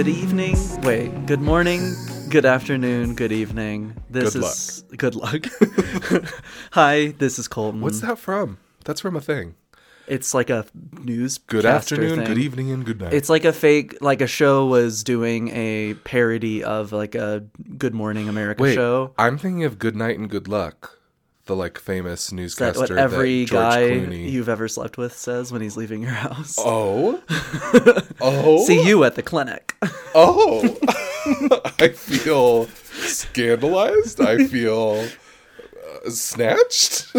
Good evening. Wait. Good morning. Good afternoon. Good evening. This Good is good luck. Hi, this is Colton. What's that from? That's from a thing. It's like a news. Good afternoon, good evening, and good night. It's like a fake, like a show was doing a parody of like a Good Morning America Wait, show. I'm thinking of Good Night and Good Luck, the like famous That newscaster what every George guy Clooney. you've ever slept with says when he's leaving your house. Oh, oh, See you at the clinic. oh! I feel scandalized. I feel uh, snatched.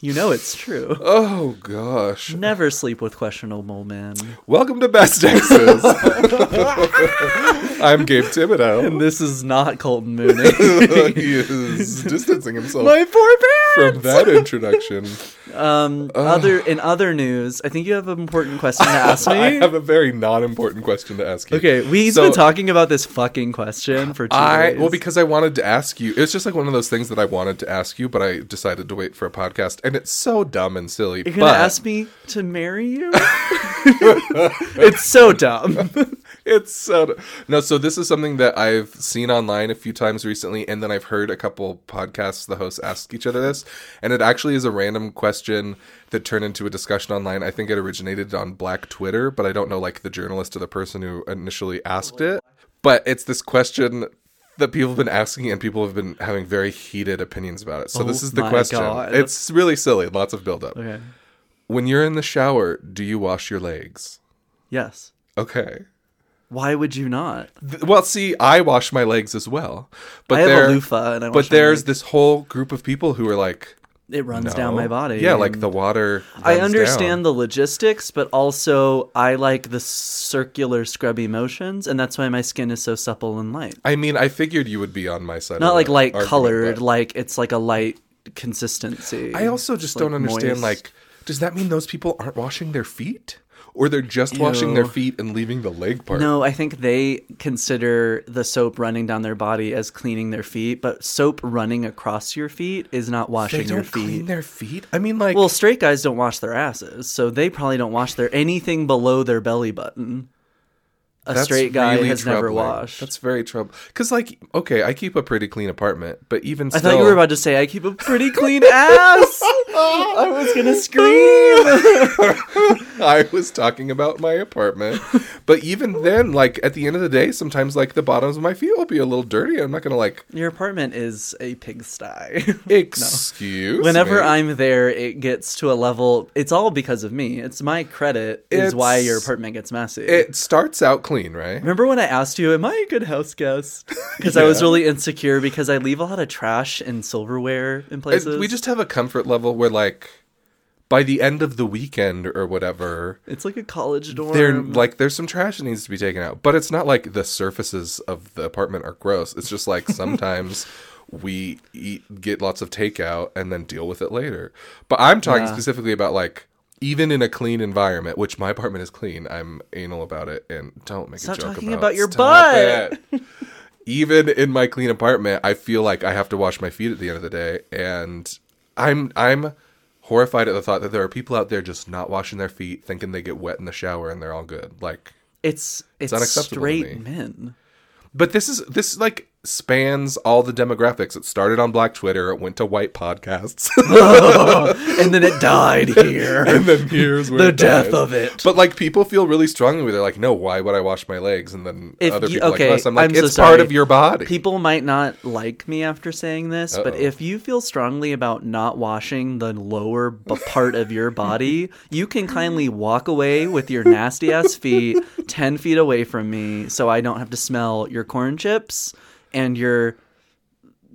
You know it's true. oh gosh! Never sleep with questionable men. Welcome to Best Exes. I'm Gabe Thibodeau. And this is not Colton Mooney. he is distancing himself My poor parents. from that introduction. Um, other in other news, I think you have an important question to ask me. I have a very non-important question to ask you. Okay, we've So- been talking about this fucking question for two I days. well because I wanted to ask you. It's just like one of those things that I wanted to ask you, but I decided to wait for a podcast, and it's so dumb and silly. you're gonna ask me to marry you. it's so dumb. it's so no. So this is something that I've seen online a few times recently, and then I've heard a couple podcasts the hosts ask each other this, and it actually is a random question that turned into a discussion online. I think it originated on Black Twitter, but I don't know like the journalist or the person who initially asked it. But it's this question that people have been asking and people have been having very heated opinions about it. So Oh this is the question. God. It's really silly, lots of build up. Okay. When you're in the shower, do you wash your legs? Yes. Okay. Why would you not? Well, see, I wash my legs as well, but I have there, a loofah and I wash but there's this whole group of people who are like, it runs no. down my body. Yeah, like the water. I understand down. the logistics, but also I like the circular scrubby motions, and that's why my skin is so supple and light. I mean, I figured you would be on my side. Not like light argument, colored, but like it's like a light consistency. I also just It's, don't understand. moist. Like, does that mean those people aren't washing their feet, or they're just washing their feet and leaving the leg part? No, I think they consider the soap running down their body as cleaning their feet, but soap running across your feet is not they washing don't your clean feet. their feet. I mean, like, Well, straight guys don't wash their asses, so they probably don't wash their anything below their belly button. A That's straight guy really has never washed. That's very trouble. Because, like, okay, I keep a pretty clean apartment, but even I still, thought you were about to say I keep a pretty clean ass. I was gonna scream. I was talking about my apartment. but even then, like at the end of the day, sometimes like the bottoms of my feet will be a little dirty. I'm not gonna like Your apartment is a pigsty. excuse. Whenever me. I'm there, it gets to a level. It's all because of me. It's my credit is why your apartment gets messy. it starts out clean, right? Remember when I asked you, "Am I a good house guest?" Because I was really insecure because I leave a lot of trash and silverware in places. we just have a comfort level where like by the end of the weekend or whatever, it's like a college dorm. there like there's some trash that needs to be taken out. But it's not like the surfaces of the apartment are gross. It's just like sometimes we eat get lots of takeout and then deal with it later. But I'm talking Yeah. specifically about like even in a clean environment, which my apartment is clean, I'm anal about it and don't make Stop a joke about it. Stop talking about, about your butt. even in my clean apartment, I feel like I have to wash my feet at the end of the day and I'm I'm horrified at the thought that there are people out there just not washing their feet, thinking they get wet in the shower and they're all good. Like, it's it's, unacceptable to straight me. men. but this is this like spans all the demographics. It started on Black Twitter, it went to white podcasts, oh, and then it died here. and then here's where the it death died. of it. But like people feel really strongly where they're like, no, why would I wash my legs? And then If other you- people okay, like us, I'm like, I'm so it's part of your body. People might not like me after saying this, but Uh-oh. if you feel strongly about not washing the lower b- part of your body, you can kindly walk away with your nasty ass feet 10 feet away from me so I don't have to smell your corn chips and your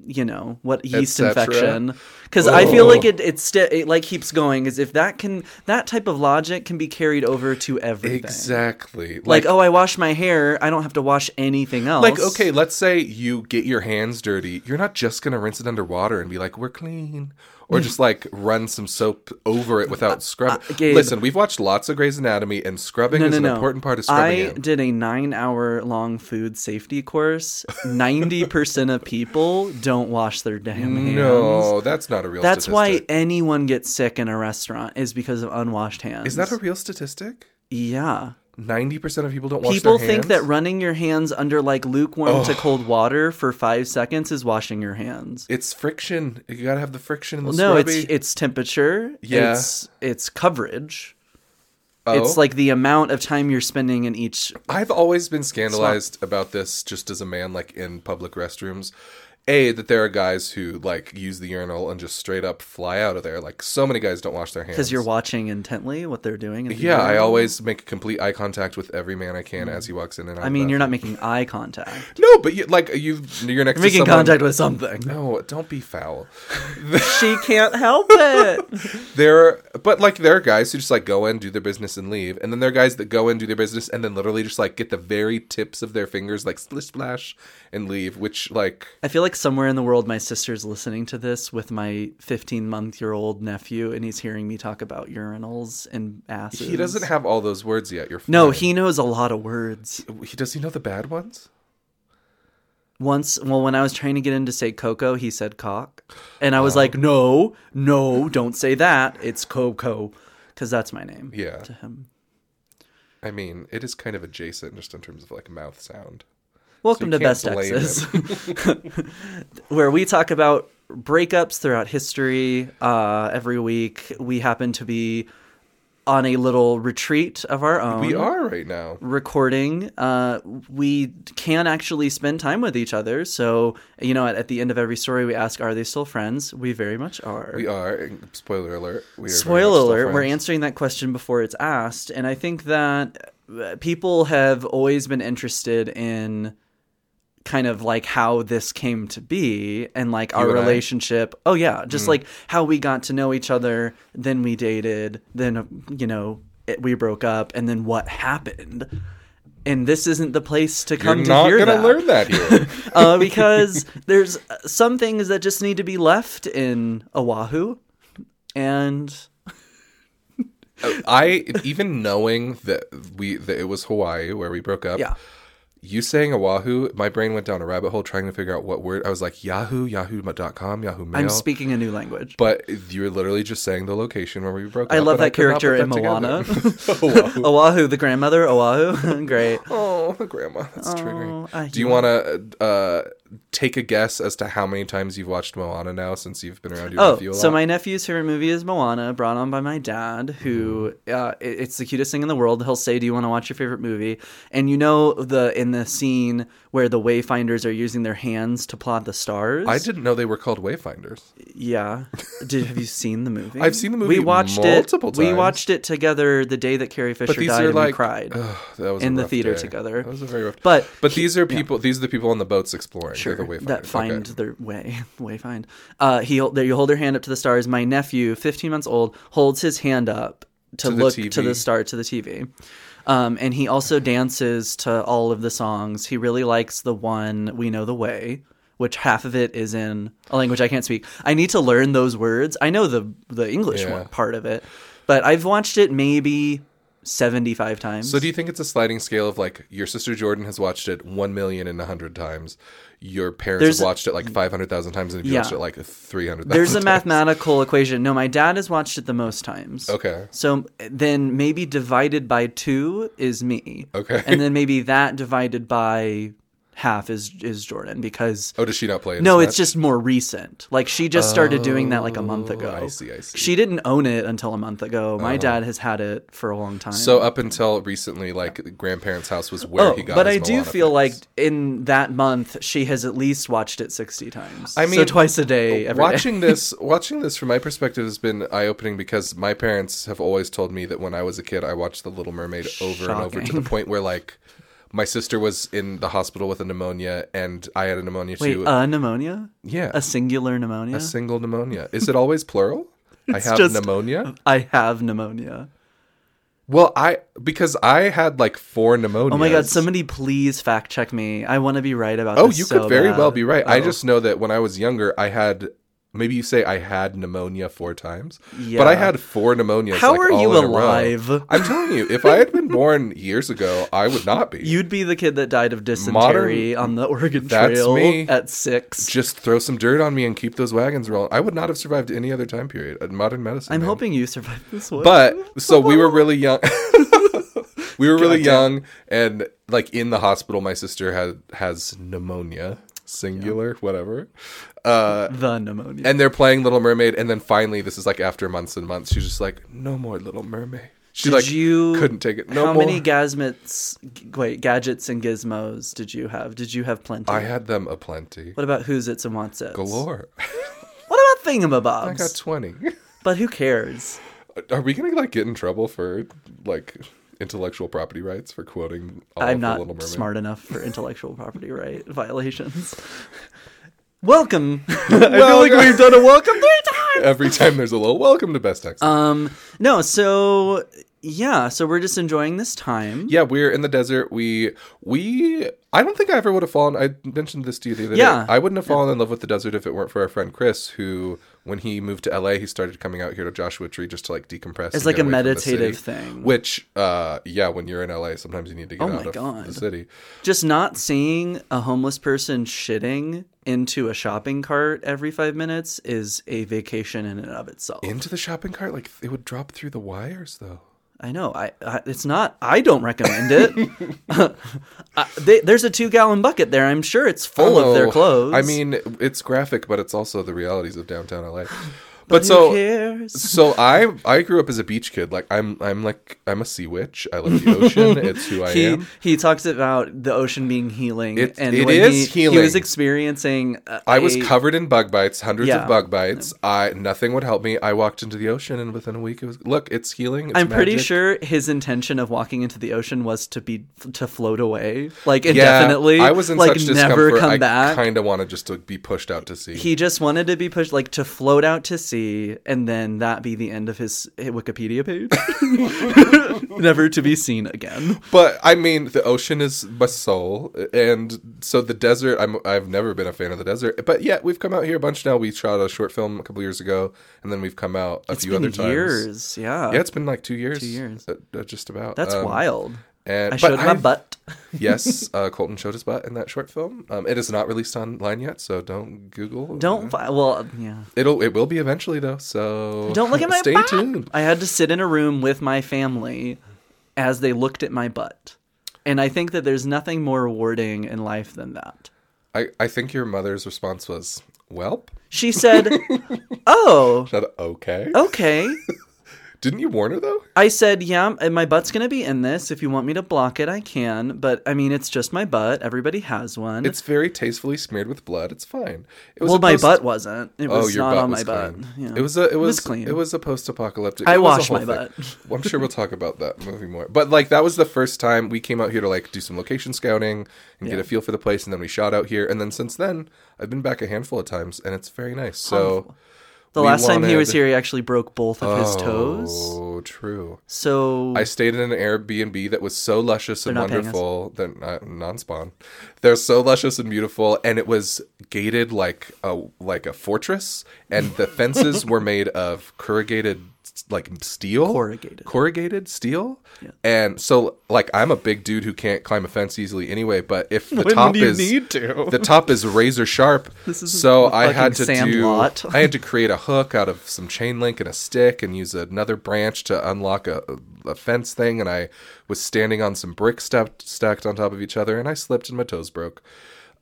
you know what yeast infection because i feel like it it, st- it like keeps going as if that can that type of logic can be carried over to everything exactly. like, oh i wash my hair i don't have to wash anything else Like, okay, let's say you get your hands dirty. You're not just to rinse it underwater and be like, we're clean. Or just like run some soap over it without scrubbing. uh, Gabe- Listen, we've watched lots of Grey's Anatomy, and scrubbing No, is no, an no. important part of scrubbing I did a nine hour long food safety course. 90% of people don't wash their damn hands. No, that's not a real That's why anyone gets sick in a restaurant is because of unwashed hands. Is that a real statistic? Yeah. Ninety percent of people don't wash their hands. People think that running your hands under like lukewarm to cold water for five seconds is washing your hands. it's friction. You gotta have the friction in the no, it's scrubby. it's temperature. Yeah. It's it's coverage. Oh. It's like the amount of time you're spending in each I've always been scandalized about this just as a man, like in public restrooms. A, that there are guys who like use the urinal and just straight up fly out of there. Like so many guys don't wash their hands. because you're watching intently what they're doing. the Yeah, I always make complete eye contact with every man I can as he walks in and out. I mean, you're not making eye contact. No, but you like you. You're next You're making someone. contact with something. No, don't be foul. she can't help it. There, are, but like there are guys who just like go in, do their business, and leave, and then there are guys that go in, do their business, and then literally just like get the very tips of their fingers like splish splash and leave. Which like I feel like somewhere in the world, my sister's listening to this with my 15 month year old nephew, and he's hearing me talk about urinals and asses. he doesn't have all those words yet. You're No, he knows a lot of words. he does. He know the bad ones. Once, well, when I was trying to get him to say Coco, he said cock. And I was oh. like, no, no, don't say that. It's Coco. Because that's my name Yeah, to him. I mean it is kind of adjacent just in terms of like mouth sound. Welcome you to Best Exes, where we talk about breakups throughout history. Uh, every week, we happen to be on a little retreat of our own. We are right now. recording. Uh, we can actually spend time with each other. So, you know, at, at the end of every story, we ask, "Are they still friends?" We very much are. We are. Spoiler alert. We are Spoiler alert, we're answering that question before it's asked. And I think that uh, people have always been interested in kind of like how this came to be and like our and I? Mm. relationship. Oh, yeah. Just like how we got to know each other, then we dated, then, you know, it, we broke up, and then what happened. And this isn't the place to You're come to not hear gonna that learn that here. uh, because there's some things that just need to be left in Oahu, and I even knowing that we that it was Hawaii where we broke up. yeah, You saying Oahu, my brain went down a rabbit hole trying to figure out what word. I was like Yahoo, Yahoo.com, Yahoo Mail. I'm speaking a new language. but you're literally just saying the location where we broke up. I up. love that not character put in that Moana. Oahu. Oahu, the grandmother, Oahu, great. Oh, the grandma. That's I triggering. Do you want to uh, take a guess as to how many times you've watched Moana now since you've been around your Oh, nephew so my nephew's favorite movie is Moana, brought on by my dad, who Mm-hmm. uh, it- it's the cutest thing in the world. He'll say, "Do you want to watch your favorite movie?" And you know the in the scene where the wayfinders are using their hands to plot the stars. I didn't know they were called Wayfinders. Yeah. Did have you seen the movie? I've seen the movie We watched multiple it. We watched it together the day that Carrie Fisher died, and we cried. ugh, that was a in the theater day. together. That was a very rough. But But these are people. These are the people on the boats exploring. sure, They're the Wayfinders. that find Okay. their way, way find. Uh, he there. You hold their hand up to the stars. My nephew, 15 months old, holds his hand up to, To look to the star to the TV. Um, and he also dances to all of the songs. He really likes the one "We Know the Way." Which half of it is in a language I can't speak. I need to learn those words. I know the the English Yeah. one, part of it, but I've watched it maybe seventy five times. So do you think it's a sliding scale of like your sister Jordan has watched it one million and a hundred times, your parents There's- have watched it like five hundred thousand times, and you Yeah. watched it like three hundred. There's a mathematical equation. No, my dad has watched it the most times. Okay. So then maybe divided by two is me. Okay. And then maybe that divided by half is is Jordan because Oh, does she not play? no, it's just more recent. Like she just started doing that like a month oh, ago. Oh, I see, I see. She didn't own it until a month ago. My uh-huh. dad has had it for a long time. So up until recently, like grandparents' house was where Oh, he got. but I do feel like in that month she has at least watched it sixty times. I so mean, twice a day. Every day. watching this watching this from my perspective has been eye opening because my parents have always told me that when I was a kid I watched The Little Mermaid over and over to the point where like my sister was in the hospital with a pneumonia and I had a pneumonia Wait, too. a pneumonia? yeah, A singular pneumonia? a single pneumonia. Is it always plural? I have just- pneumonia. I have pneumonia. Well, I because I had like four pneumonias. Oh my god, somebody please fact check me. I want to be right about Oh, you so could very bad. well be right. I Oh. just know that when I was younger, I had maybe you say I had pneumonia four times, but I had four pneumonias. How like, are you in alive? I'm telling you, if I had been born years ago, I would not be. You'd be the kid that died of dysentery on the Oregon Trail me. at six. just throw some dirt on me and keep those wagons rolling. I would not have survived any other time period. Uh, Modern medicine. I'm man. hoping you survived this one. But so we were really young. we were really Goddamn. young and like in the hospital my sister had has pneumonia singular whatever. Uh The pneumonia. and they're playing little mermaid and then finally this is like after months and months she's just like no more little mermaid. She did like you couldn't take it. No how more many gasmets g- wait gadgets and gizmos did you have? Did you have plenty? I had them a plenty. what about who's its and what's its? Galore. What about thingamabobs? i got 20 but who cares? Are we gonna like get in trouble for like intellectual property rights for quoting all i'm not smart enough for intellectual property right violations. Welcome. I feel like we've done a welcome three times. Every time there's a little welcome to best exes. Um no so yeah so we're just enjoying this time. Yeah we're in the desert. We we i don't think i ever would have fallen i mentioned this to you the other Yeah. day i wouldn't have fallen in love with the desert if it weren't for our friend chris who when he moved to la he started coming out here to joshua tree just to like decompress It's like a meditative thing. which uh yeah when you're in la sometimes you need to get Oh out of God. the city just not seeing a homeless person shitting into a shopping cart every five minutes is a vacation in and of itself. into the shopping cart like it would drop through the wires though I know. I, I it's not. I don't recommend it. uh, they, there's a two gallon bucket there. I'm sure it's full of their Oh, clothes. i mean it's graphic but it's also the realities of downtown la but but so cares? So I I grew up as a beach kid. Like I'm I'm like I'm a sea witch. I love the ocean. it's who I He am. he talks about the ocean being healing, It- and it is he, He was experiencing. a- I was covered in bug bites, hundreds Yeah. of bug bites. I nothing would help me. I walked into the ocean, and within a week, it was look. It's healing. It's I'm pretty sure his intention of walking into the ocean was to be to float away, like Yeah, indefinitely. I was in like such never discomfort. come I back. kind of wanted just to be pushed out to sea. he just wanted to be pushed, like to float out to sea, and then that be the end of his Wikipedia page, never to be seen again. But I mean, the ocean is my soul, and so the desert. I'm I've never been a fan of the desert, but yeah, we've come out here a bunch now. We shot a short film a couple years ago, and then we've come out a It's few other times. years, yeah. Yeah, it's been like two years. Two years. uh, uh, just about. That's Um, wild. And I showed my I've- butt. yes, uh, Colton showed his butt in that short film. Um, it is not released online yet, so don't Google. Don't fi- well, yeah. It'll it will be eventually though. So Don't look at my butt. Stay tuned. I had to sit in a room with my family as they looked at my butt. And I think that there's nothing more rewarding in life than that. I I think your mother's response was, "Welp." She said, "Oh, Shut okay. okay." Didn't you warn her though? I said, "Yeah, my butt's going to be in this. If you want me to block it, I can, but I mean, it's just my butt. Everybody has one." It's very tastefully smeared with blood. It's fine. It was well, my post- butt wasn't. It oh, was Oh, your not butt on was my butt. clean. Yeah. It was a it was, was clean. It was a post-apocalyptic. I it was washed my butt. Well, I'm sure we'll talk about that movie more. But like that was the first time we came out here to like do some location scouting and get a feel for the place, and then we shot out here, and then since then I've been back a handful of times, and it's very nice. So the we last time he was here, he actually broke both of his toes. Oh, true. So I stayed in an Airbnb that was so luscious and wonderful. They're uh, non-spawn. They're so luscious and beautiful, and it was gated like a like a fortress, and the fences were made of corrugated like steel, Corrugated. corrugated steel. And so, like, I'm a big dude who can't climb a fence easily anyway. But if the When top do you is need to? the top is razor sharp, This is so a I had to fucking do. sandlot. I had to create a hook out of some chain link and a stick, and use another branch to unlock a, a fence thing. And I was standing on some bricks stacked stacked on top of each other, and I slipped and my toes broke.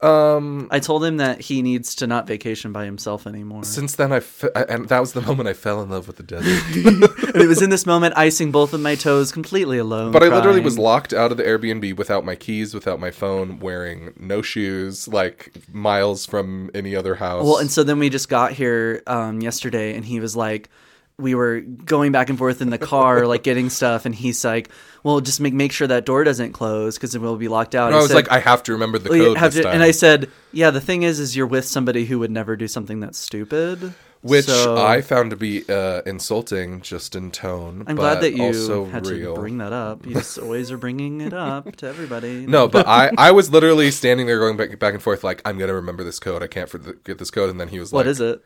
I told him that he needs to not vacation by himself anymore. Since then, I fe- and that was the moment I fell in love with the desert. and it was in this moment, icing both of my toes completely alone. But I literally was locked out of the Airbnb without my keys, without my phone, wearing no shoes, like miles from any other house. Well, and so then we just got here um, yesterday, and he was like, we were going back and forth in the car, like getting stuff, and he's like, "Well, just make make sure that door doesn't close because it will be locked out." And I was like, I have to remember the "Well, code to-" and I said, "Yeah, the thing is, is you're with somebody who would never do something that's stupid." which So, I found to be uh, insulting, just in tone. I'm glad that you had real. to bring that up. You just always are bringing it up to everybody. No, but I, I was literally standing there going back back and forth like I'm gonna remember this code. I can't forget this code. And then he was like, "What is it?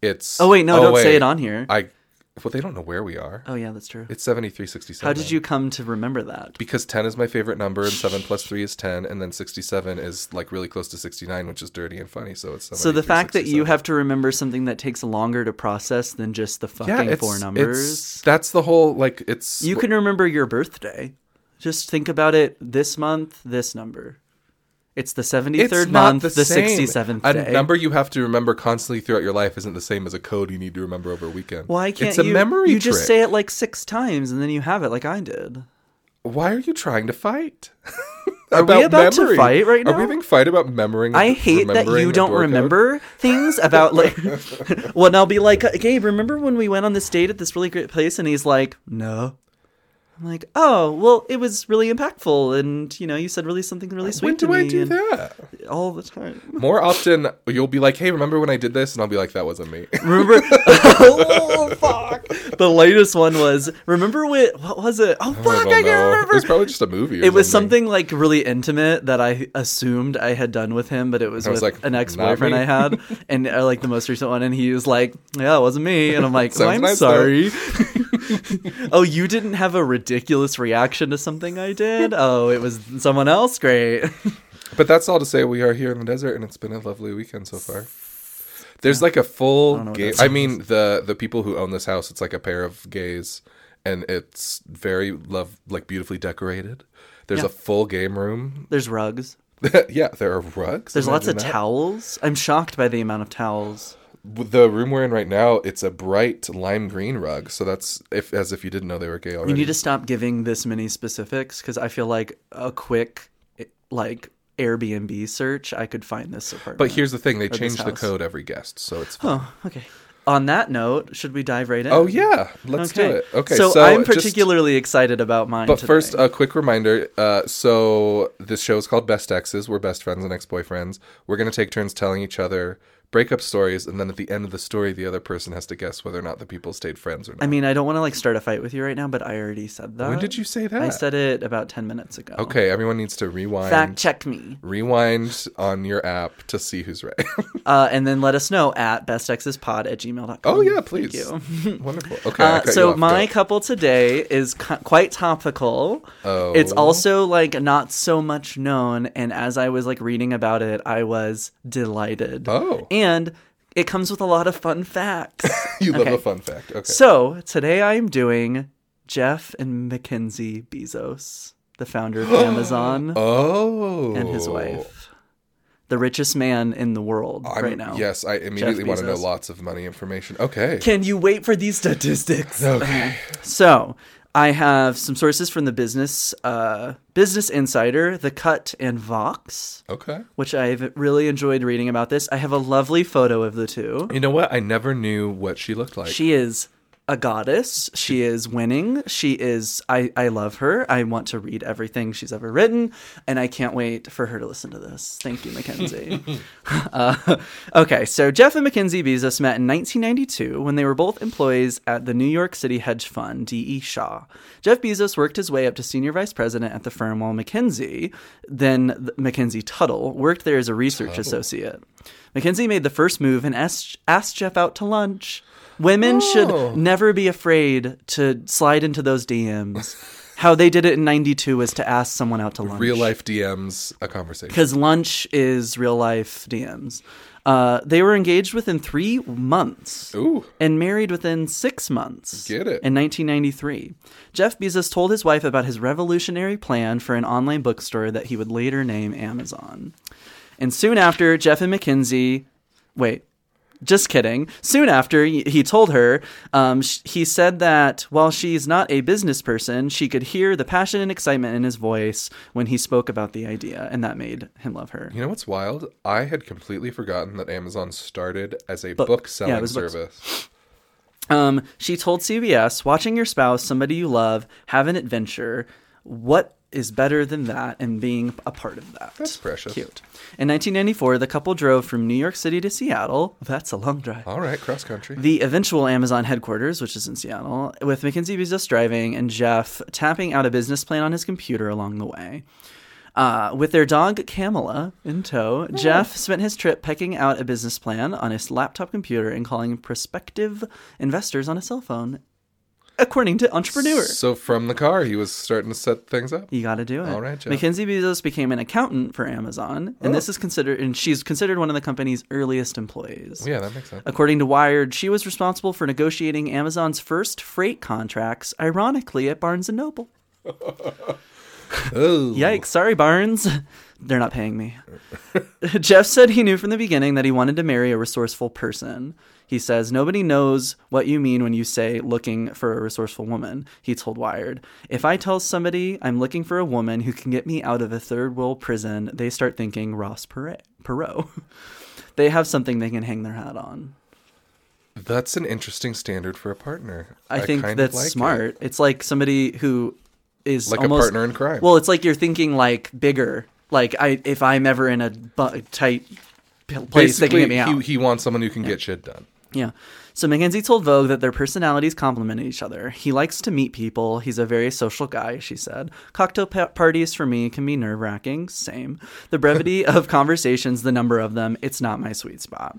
It's Oh wait, no, don't say it on here. I well, they don't know where we are. oh yeah, that's true. It's seventy three sixty seven. How did you come to remember that? Because ten is my favorite number, and seven plus three is ten, and then sixty seven is like really close to sixty nine, which is dirty and funny. So it's So the fact that you have to remember something that takes longer to process than just the fucking yeah, four it's- numbers. that's the whole like it's You can remember your birthday. Just think about it this month, this number. It's the 73rd It's month, the, the, same. 67th A day. number you have to remember constantly throughout your life isn't the same as a code you need to remember over a weekend. Why can't it's a you? memory you just trick. say it like six times and then you have it, like I did. Why are you trying to fight? Are we about to fight right now? Are we being fight about remembering? I hate that you don't door code? remember things about like. well, and I'll be like, Gabe, remember when we went on this date at this really great place? And he's like, No. I'm like, oh, well, it was really impactful, and you know, you said really something really sweet When to do I do that? all the time. More often, you'll be like, "Hey, remember when I did this?" And I'll be like, "That wasn't me." Remember? oh fuck! The latest one was. Remember what? What was it? Oh I fuck! don't I, can't know. It was probably just a movie. Or It was something. something like really intimate that I assumed I had done with him, but it was I was with like, an ex boyfriend. I had, and uh, like the most recent one, and he was like, "Yeah, it wasn't me," and I'm like, Sounds "I'm nice, sorry." oh, you didn't have a ridiculous reaction to something I did? Oh, it was someone else. Great. But that's all to say we are here in the desert, and it's been a lovely weekend so far. There's like a full what gay. I mean, the the people who own this house, it's like a pair of gays, and it's very love, like beautifully decorated. There's Yeah. a full game room. There's rugs. yeah, there are rugs. There's lots of that. towels. I'm shocked by the amount of towels. The room we're in right now, it's a bright lime green rug. So that's if as if you didn't know they were gay already. You need to stop giving this many specifics because I feel like a quick, like Airbnb search, I could find this apartment. but here's the thing: they change the code every guest, so it's. Fine. Oh, okay. On that note, should we dive right in? Oh yeah, let's do it. Okay, so, so I'm just- particularly excited about mine. But today. first, a quick reminder. Uh, so this show is called Best Exes. We're best friends and ex-boyfriends. We're gonna take turns telling each other breakup stories, and then at the end of the story, the other person has to guess whether or not the people stayed friends or not. I mean, I don't want to like start a fight with you right now, but I already said that. when did you say that? I said it about ten minutes ago. Okay, everyone needs to rewind. Fact check me, Rewind on your app to see who's right. uh, and then let us know at bestexespod at gmail.com. oh yeah, Thank please. you. Wonderful. Okay. Uh, so my Go. couple today is quite topical. Oh. It's also like not so much known, and as I was like reading about it, I was delighted. Oh. and it comes with a lot of fun facts. you love a fun fact. Okay. so today I am doing Jeff and Mackenzie Bezos, the founder of Amazon, oh. and his wife, the richest man in the world I'm- right now. Yes, I immediately want to know lots of money information. Okay. Can you wait for these statistics? Okay. So I have some sources from the business uh, Business Insider, The Cut, and Vox, Okay. which I've really enjoyed reading about this. I have a lovely photo of the two. You know what? I never knew what she looked like. She is a goddess. She is winning. She is. I. I love her. I want to read everything she's ever written, and I can't wait for her to listen to this. Thank you, Mackenzie. uh, okay, so Jeff and Mackenzie Bezos met in 1992 when they were both employees at the New York City hedge fund D.E. Shaw. Jeff Bezos worked his way up to senior vice president at the firm, while Mackenzie, then th- Mackenzie Tuttle, worked there as a research associate. Mackenzie made the first move and asked, asked Jeff out to lunch. Women Oh. should never be afraid to slide into those DMs. How they did it in 92 was to ask someone out to lunch. Real life DMs a conversation. Because lunch is real life DMs. Uh, they were engaged within three months Ooh. and married within six months. Get it. In 1993. Jeff Bezos told his wife about his revolutionary plan for an online bookstore that he would later name Amazon. And soon after, Jeff and Mackenzie. Wait. Just kidding. Soon after, he told her, um, sh- he said that while she's not a business person, she could hear the passion and excitement in his voice when he spoke about the idea, and that made him love her. You know what's wild? I had completely forgotten that Amazon started as a Book. book selling books. service. Um, she told CBS, watching your spouse, somebody you love, have an adventure. What is better than that and being a part of that? That's precious. Cute. In 1994, the couple drove from New York City to Seattle. That's a long drive. All right, cross country. The eventual Amazon headquarters, which is in Seattle, with Mackenzie Bezos driving and Jeff tapping out a business plan on his computer along the way. Uh, with their dog Camilla in tow, Jeff spent his trip pecking out a business plan on his laptop computer and calling prospective investors on a cell phone, according to Entrepreneur. So from the car, he was starting to set things up. You got to do it. All right, Jeff. Mackenzie Bezos became an accountant for Amazon, and oh. this is considered, and she's considered one of the company's earliest employees. Yeah, that makes sense. According to Wired, she was responsible for negotiating Amazon's first freight contracts, ironically at Barnes and Noble. Oh, Yikes. Sorry, Barnes. They're not paying me. Jeff said he knew from the beginning that he wanted to marry a resourceful person. He says, Nobody knows what you mean when you say looking for a resourceful woman, he told Wired. If I tell somebody I'm looking for a woman who can get me out of a third world prison, they start thinking Ross Perot. Perot. they have something they can hang their hat on. That's an interesting standard for a partner. I, think that's like it. smart. It's like somebody who is Like almost, a partner in crime. Well, it's like you're thinking like bigger. Like I, if I'm ever in a bu- tight place, they can Basically, get me out. he, he wants someone who can get shit done. Yeah. So Mackenzie told Vogue that their personalities complement each other. He likes to meet people. He's a very social guy, she said. Cocktail pa- parties for me can be nerve wracking. Same. The brevity of conversations, the number of them, it's not my sweet spot.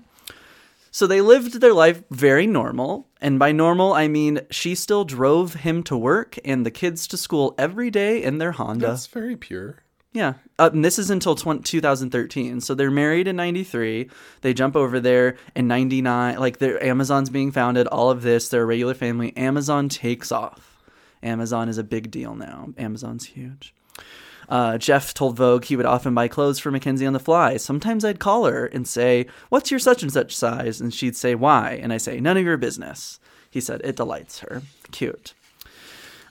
So they lived their life very normal. And by normal, I mean she still drove him to work and the kids to school every day in their Honda. That's very pure. Yeah. Uh, and this is until 20, 2013. So they're married in 93. They jump over there in 99. Like their Amazon's being founded, all of this, their regular family. Amazon takes off. Amazon is a big deal now. Amazon's huge. Uh, Jeff told Vogue he would often buy clothes for Mackenzie on the fly. Sometimes I'd call her and say, What's your such and such size? And she'd say, Why? And I say, None of your business. He said, It delights her. Cute.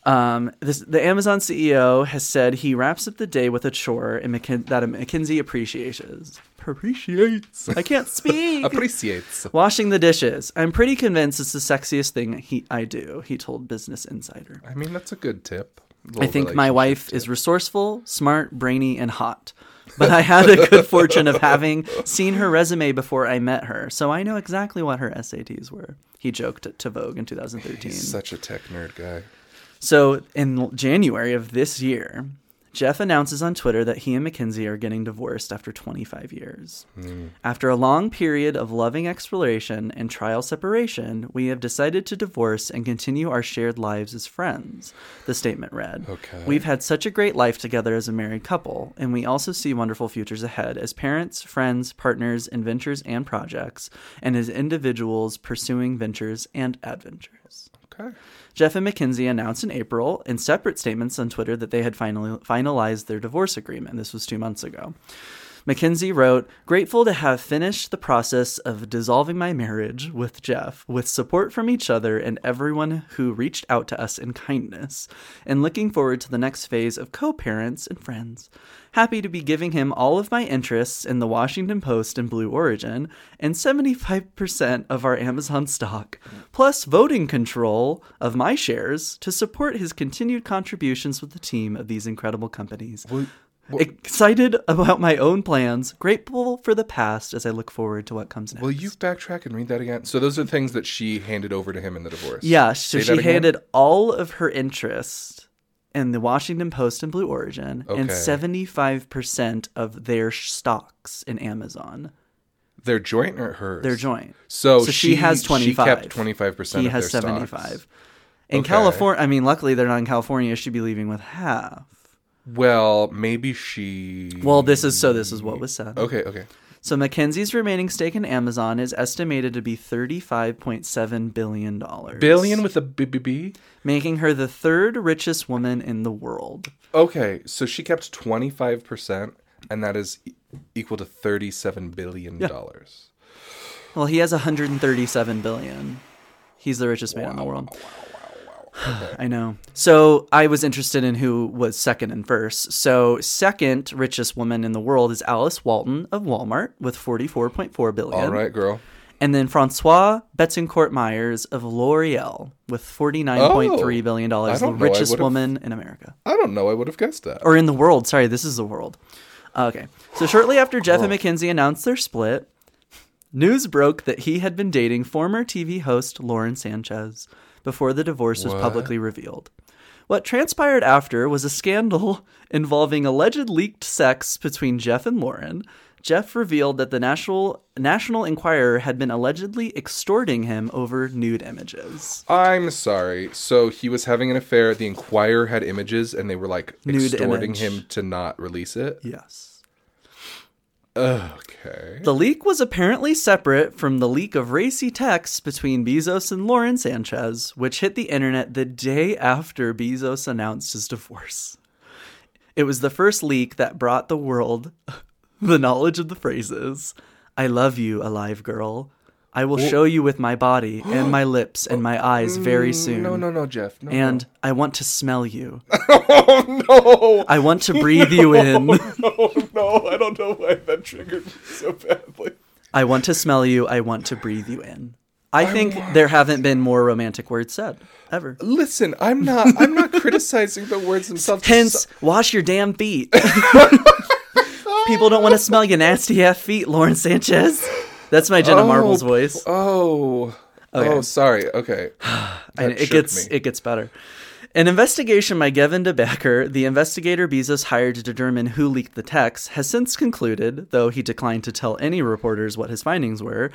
Um, this, the Amazon CEO has said he wraps up the day with a chore McKin- that McKinsey appreciates. Appreciates. I can't speak. Appreciates. Washing the dishes. I'm pretty convinced it's the sexiest thing he, I do, he told Business Insider. I mean, that's a good tip. I think my wife is resourceful, smart, brainy, and hot. But I had a good fortune of having seen her resume before I met her, so I know exactly what her SATs were. He joked to Vogue in 2013. He's such a tech nerd guy. So in January of this year, Jeff announces on Twitter that he and Mackenzie are getting divorced after 25 years. Hmm. After a long period of loving exploration and trial separation, we have decided to divorce and continue our shared lives as friends, the statement read. Okay. We've had such a great life together as a married couple, and we also see wonderful futures ahead as parents, friends, partners in ventures and projects, and as individuals pursuing ventures and adventures. Okay. Jeff and Mackenzie announced in April in separate statements on Twitter that they had finally finalized their divorce agreement. This was two months ago. Mackenzie wrote, Grateful to have finished the process of dissolving my marriage with Jeff with support from each other and everyone who reached out to us in kindness, and looking forward to the next phase of co parents and friends. Happy to be giving him all of my interests in the Washington Post and Blue Origin, and 75% of our Amazon stock, plus voting control of my shares to support his continued contributions with the team of these incredible companies. Well, Excited about my own plans, grateful for the past as I look forward to what comes next. will you backtrack and read that again? So those are things that she handed over to him in the divorce. Yeah, so Say she handed all of her interest in the Washington Post and Blue Origin and 75% of their stocks in Amazon. They're joint or hers? They're joint. So, So she has She 25. kept twenty five percent. He of has 75. Stocks. In Okay. California, I mean, luckily they're not in California. She'd be leaving with half. Well, maybe she. Well, this is so this is what was said. Okay. Okay. So Mackenzie's remaining stake in Amazon is estimated to be $35.7 billion. Billion with a B B B. Making her the third richest woman in the world. Okay, so she kept twenty five percent, and that is equal to thirty seven billion dollars. Yeah. Well, he has 137 billion. He's the richest man in the world. I know. So I was interested in who was second and first. So second richest woman in the world is Alice Walton of Walmart with 44.4 billion. All right, girl. And then Francois Bettencourt Meyers of L'Oreal with 49.3 billion dollars, the know. Richest woman in America I don't know. I would have guessed that. or in the world. Sorry, this is the world. Okay. So shortly after Jeff and oh. Mackenzie announced their split, news broke that he had been dating former TV host Lauren Sanchez before the divorce was publicly revealed. What transpired after was a scandal involving alleged leaked sex between Jeff and Lauren. Jeff revealed that the National National Enquirer had been allegedly extorting him over nude images. I'm sorry. So he was having an affair. The Enquirer had images, and they were like Nude extorting image. him to not release it. Yes. Okay. The leak was apparently separate from the leak of racy texts between Bezos and Lauren Sanchez, which hit the internet the day after Bezos announced his divorce. It was the first leak that brought the world the knowledge of the phrases I love you, alive girl. I will show you with my body and my lips and my eyes very soon. Mm, No, no, no, Jeff. No, And I want to smell you. oh no, I want to breathe you in. no, no! I don't know why that triggered me so badly. I want to smell you. I want to breathe you in. I think there haven't been more romantic words said ever. Listen, I'm not. I'm not criticizing the words themselves. Hence, wash your damn feet. People don't want to smell your nasty ass feet, Lauren Sanchez. That's my Jenna Oh, Marbles voice. Oh, oh, sorry. Okay, and it gets me. it gets better. An investigation by Gavin de Becker, the investigator Bezos hired to determine who leaked the text, has since concluded, though he declined to tell any reporters what his findings were.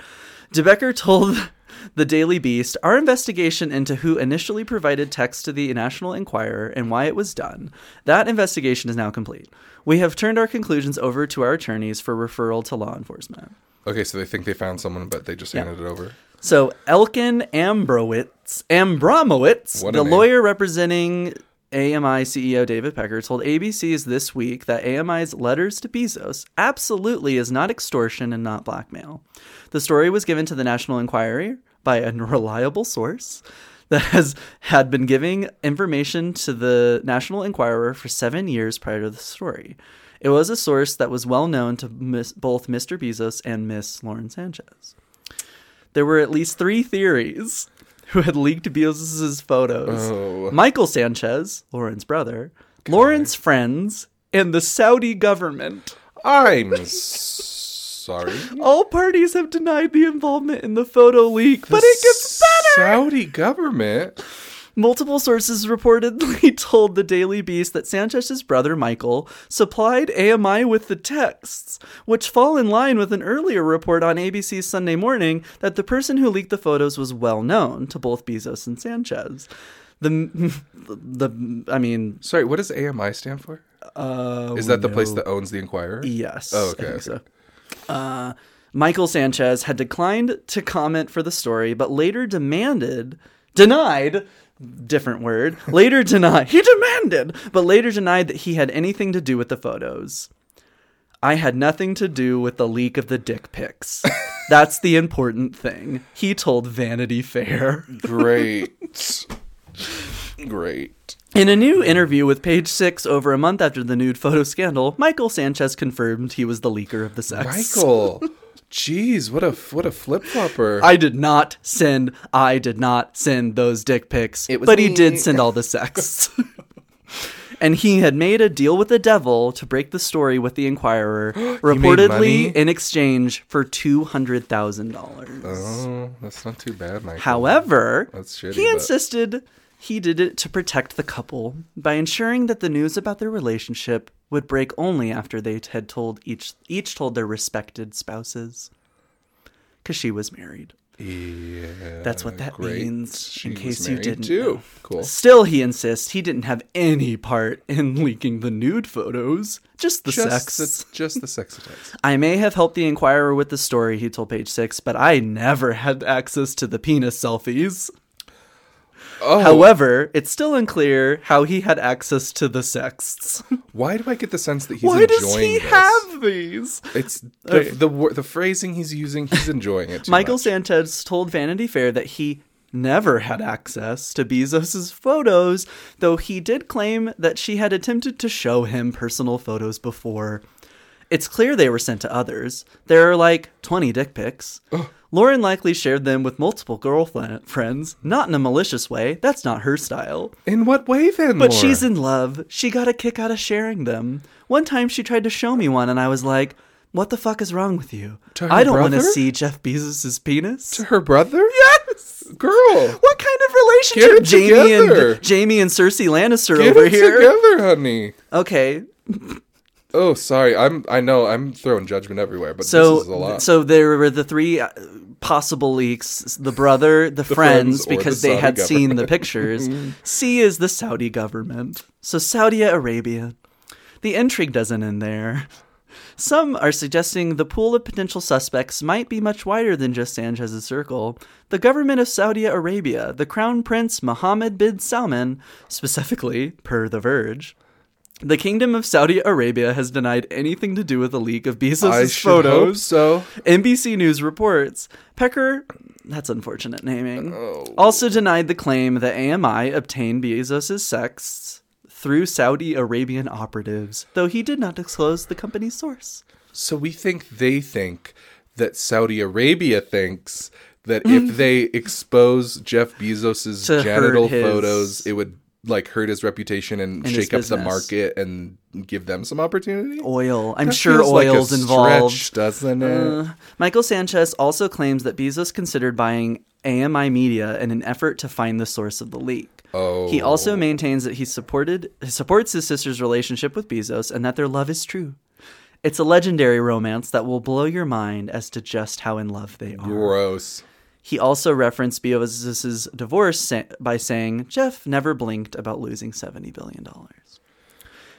de Becker told the Daily Beast, "Our investigation into who initially provided text to the National Enquirer and why it was done. That investigation is now complete. We have turned our conclusions over to our attorneys for referral to law enforcement." Okay. So they think they found someone, but they just handed it over. So Elkan Ambrowitz, Ambramowitz, the name. lawyer representing AMI CEO David Pecker, told ABC's this week that AMI's letters to Bezos absolutely is not extortion and not blackmail. The story was given to the National Enquirer by a reliable source that has had been giving information to the National Enquirer for seven years prior to the story. It was a source that was well known to Miss, both Mr. Bezos and Miss Lauren Sanchez there were at least three theories who had leaked Bezos' photos. Oh. Michael Sanchez, Lauren's brother, Lauren's friends, and the Saudi government. I'm sorry. All parties have denied the involvement in the photo leak, but it gets better. Saudi government. Multiple sources reportedly told the Daily Beast that Sanchez's brother Michael supplied AMI with the texts, which fall in line with an earlier report on ABC's Sunday Morning that the person who leaked the photos was well known to both Bezos and Sanchez. The the I mean, Sorry, what does AMI stand for? uh, Is that the place that owns the Enquirer? Yes. Oh, okay, okay. so. Uh, Michael Sanchez had declined to comment for the story, but later demanded, denied, different word, later denied, he demanded, but later denied that he had anything to do with the photos. I had nothing to do with the leak of the dick pics. That's the important thing. He told Vanity Fair. Great. Great. In a new interview with Page Six over a month after the nude photo scandal, Michael Sanchez confirmed he was the leaker of the sex. Michael. Jeez, what a what a flip flopper. I did not send. I did not send those dick pics. It was but he did send all the sex. and he had made a deal with the devil to break the story with the Enquirer, reportedly in exchange for two hundred thousand dollars. Oh, that's not too bad, Michael. However, That's shitty, he but- insisted he did it to protect the couple by ensuring that the news about their relationship would break only after they had told each each told their respected spouses. Cause she was married. Yeah, That's what that great. means, She in case you didn't too. know. Cool. Still, he insists he didn't have any part in leaking the nude photos, just the Just sex. the, just the sex attacks. I may have helped the Enquirer with the story, he told Page Six, but I never had access to the penis selfies. Oh, However, it's still unclear how he had access to the sexts. why do I get the sense that he's enjoying this? Why enjoying does he this? have these? It's the, Okay. the the phrasing he's using. He's enjoying it. Too Michael much. Sanchez told Vanity Fair that he never had access to Bezos' photos, though he did claim that she had attempted to show him personal photos before. It's clear they were sent to others. There are like 20 dick pics. Lauren likely shared them with multiple girlfriends, friends, not in a malicious way. That's not her style. In what way then? But Laura? she's in love. She got a kick out of sharing them. One time she tried to show me one, and I was like, what the fuck is wrong with you? To her I don't want to brother? see Jeff Bezos' penis. to her brother. Yes! girl. What kind of Get relationship, it Jaime together. and Jaime and Cersei Lannister over here. Get over it here? together, honey. Okay, Oh, sorry. I'm. I know. I'm throwing judgment everywhere, but so this is a lot. so there were the three uh, possible leaks: the brother, the, friends, friends, because the they had seen the pictures. C is the Saudi government. So Saudi Arabia. The intrigue doesn't end there. Some are suggesting the pool of potential suspects might be much wider than just Sanchez's circle. The government of Saudi Arabia, the Crown Prince Mohammed bin Salman, specifically, per The Verge, The Kingdom of Saudi Arabia has denied anything to do with the leak of Bezos' photos. so. NBC News reports Pecker, that's unfortunate naming, Oh. also denied the claim that AMI obtained Bezos' sex through Saudi Arabian operatives, though he did not disclose the company's source. So we think they think that Saudi Arabia thinks that if mm. they expose Jeff Bezos's genital photos, it would like hurt his reputation and, And shake up the market and give them some opportunity. Oil. I'm That sure feels like a oil's involved. stretch, doesn't it? Uh, Michael Sanchez also claims that Bezos considered buying AMI Media in an effort to find the source of the leak. oh, He also maintains that he supported supports his sister's relationship with Bezos and that their love is true. It's a legendary romance that will blow your mind as to just how in love they are. gross. He also referenced Bezos' divorce by saying Jeff never blinked about losing $70 billion.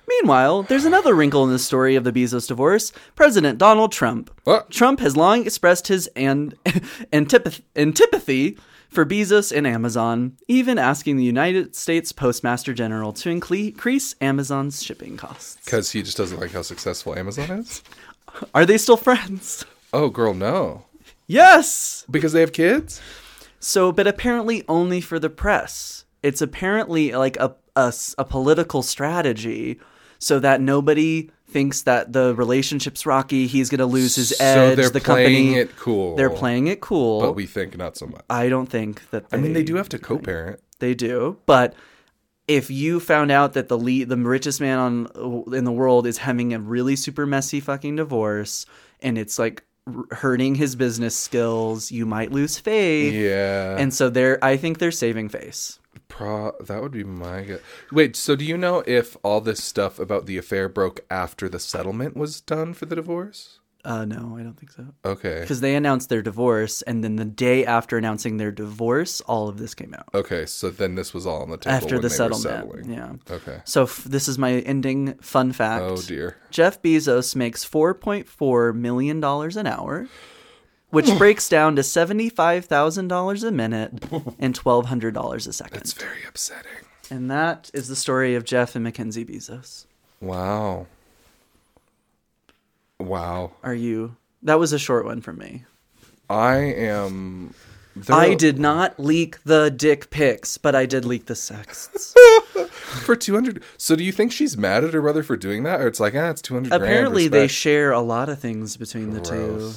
Meanwhile, there's another wrinkle in the story of the Bezos divorce President Donald Trump. What? Trump has long expressed his an- antipathy, antipathy for Bezos and Amazon, even asking the United States Postmaster General to incre- increase Amazon's shipping costs. Because he just doesn't like how successful Amazon is. Are they still friends? Oh, girl, no. Yes! Because they have kids. So, but apparently only for the press. It's apparently like a a political strategy so that nobody thinks that the relationship's rocky. He's going to lose his edge. so they're the playing company, it cool. they're playing it cool. but we think not so much. I don't think that. They, I mean, they do have to co-parent. They do, but if you found out that the lead, the richest man on in the world is having a really super messy fucking divorce, and it's like hurting his business skills, you might lose faith. Yeah. And so they're, I think they're saving face. Pro that would be my guess. Wait, so do you know if all this stuff about the affair broke after the settlement was done for the divorce? Uh, no, I don't think so. Okay. Because they announced their divorce, and then the day after announcing their divorce, all of this came out Okay, so then this was all on the table after the settlement. Yeah. Okay. So f- this is my ending fun fact. Oh dear. Jeff Bezos makes $4.4 million an hour, which breaks down to $75,000 a minute and $1,200 a second. That's very upsetting. and that is the story of Jeff and Mackenzie Bezos. Wow. Wow. Are you? That was a short one from me. I am there I are- did not leak the dick pics, but I did leak the sexts. for 200 So do you think she's mad at her brother for doing that or it's like, ah, it's 200 grand, Apparently, they share a lot of things between the two.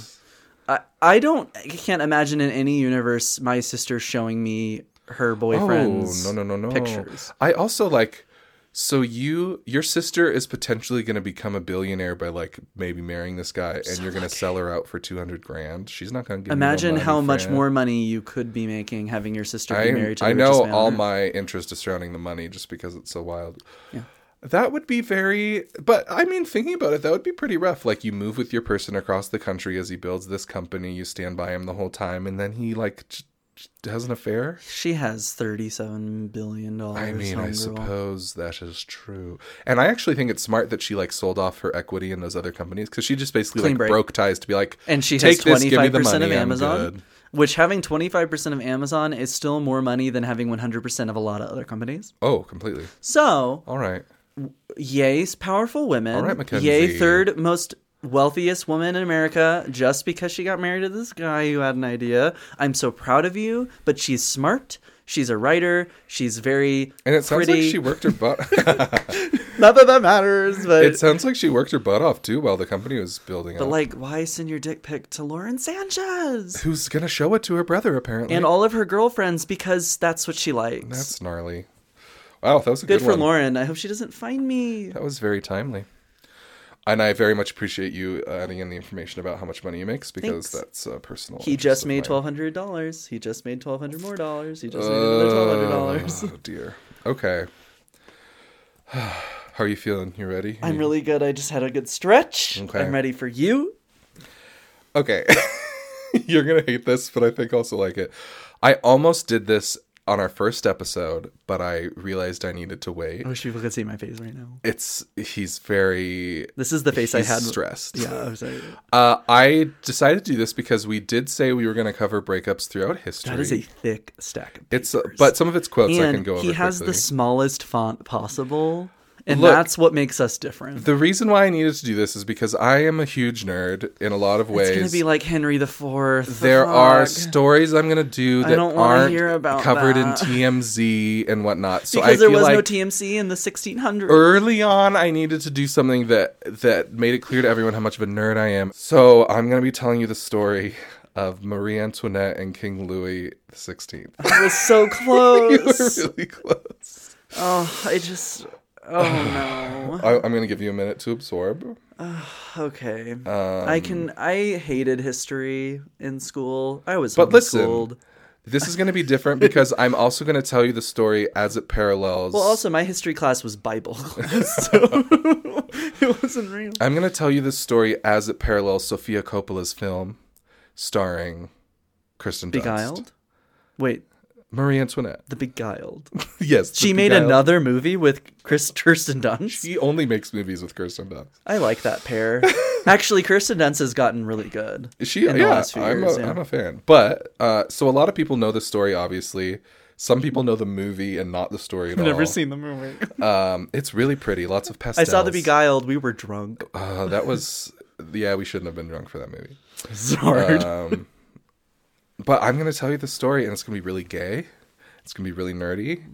I, I don't I can't imagine in any universe my sister showing me her boyfriend's Oh, no, no, no, no. pictures. I also like so you your sister is potentially going to become a billionaire by like maybe marrying this guy and you're going to sell her out for 200 grand. She's not going to give no Imagine how much more money you could be making having your sister be I, married to I know all my interest is surrounding the money just because it's so wild. Yeah. That would be very, but I mean, thinking about it, that would be pretty rough. Like, you move with your person across the country as he builds this company, you stand by him the whole time, and then he, like, has an affair? She has thirty-seven billion dollars. I mean, I homegirl. suppose that is true. And I actually think it's smart that she, like, sold off her equity in those other companies because she just basically, Clean like, break. broke ties to be like, and she take has this, give me twenty-five percent of Amazon. Which having twenty-five percent of Amazon is still more money than having one hundred percent of a lot of other companies. Oh, completely. So, All right. yay, powerful women. All right, Mackenzie. Yay, third most wealthiest woman in America just because she got married to this guy who had an idea. I'm so proud of you, but she's smart. She's a writer. She's very And it sounds pretty. like she worked her butt. Not that that matters, but it sounds like she worked her butt off too while the company was building but up. like, why send your dick pic to Lauren Sanchez Who's gonna show it to her brother? Apparently, and all of her girlfriends because that's what she likes. that's gnarly. Wow, that was a good good, for one. Lauren. I hope she doesn't find me. That was very timely. And I very much appreciate you adding in the information about how much money he makes because Thanks. that's uh, personal. He just made twelve hundred dollars. He just made twelve hundred more dollars. He just made another twelve hundred dollars. Oh dear. Okay. How are you feeling? You ready? I'm really good. I just had a good stretch. Okay. I'm ready for you. Okay. You're going to hate this, but I think also like it. I almost did this on our first episode, but I realized I needed to wait. I wish people could see my face right now. It's he's very This is the face I had. stressed. Yeah, I'm sorry. Uh, I decided to do this because we did say we were going to cover breakups throughout history. That is a thick stack of it's uh, but some of its quotes I can and go over he has quickly. the smallest font possible, And Look- that's what makes us different. The reason why I needed to do this is because I am a huge nerd in a lot of ways. It's gonna be like Henry the Fourth. there are stories I'm gonna do that don't aren't hear about covered that. in TMZ and whatnot. So because I there was like no TMC in the 1600s. early on I needed to do something that that made it clear to everyone how much of a nerd I am. So I'm gonna be telling you the story of Marie Antoinette and King Louis XVI. I was so close. you were close. really close. oh, I just. Oh no. I, I'm gonna give you a minute to absorb. Okay. Um, I can. I hated history in school. I was But listen. This is going to be different because I'm also going to tell you the story as it parallels. Well, also my history class was Bible so it wasn't real. I'm going to tell you the story as it parallels Sofia Coppola's film starring Kristen Dunst. Beguiled. Wait, Marie Antoinette. The Beguiled. yes. She made Beguiled. another movie with Chris Kirsten Dunst. She only makes movies with Kirsten Dunst. I like that pair. Actually, Kirsten Dunst has gotten really good. Is she? in the yeah, last few I'm, years, a, yeah. am a fan. But uh, so a lot of people know the story. Obviously, some people know the movie and not the story at all. I've never seen the movie. Um, it's really pretty. Lots of pastels. I saw The Beguiled. We were drunk. Uh, that was yeah. We shouldn't have been drunk for that movie. Sorry. Um, but I'm gonna tell you the story, and it's gonna be really gay. It's gonna be really nerdy,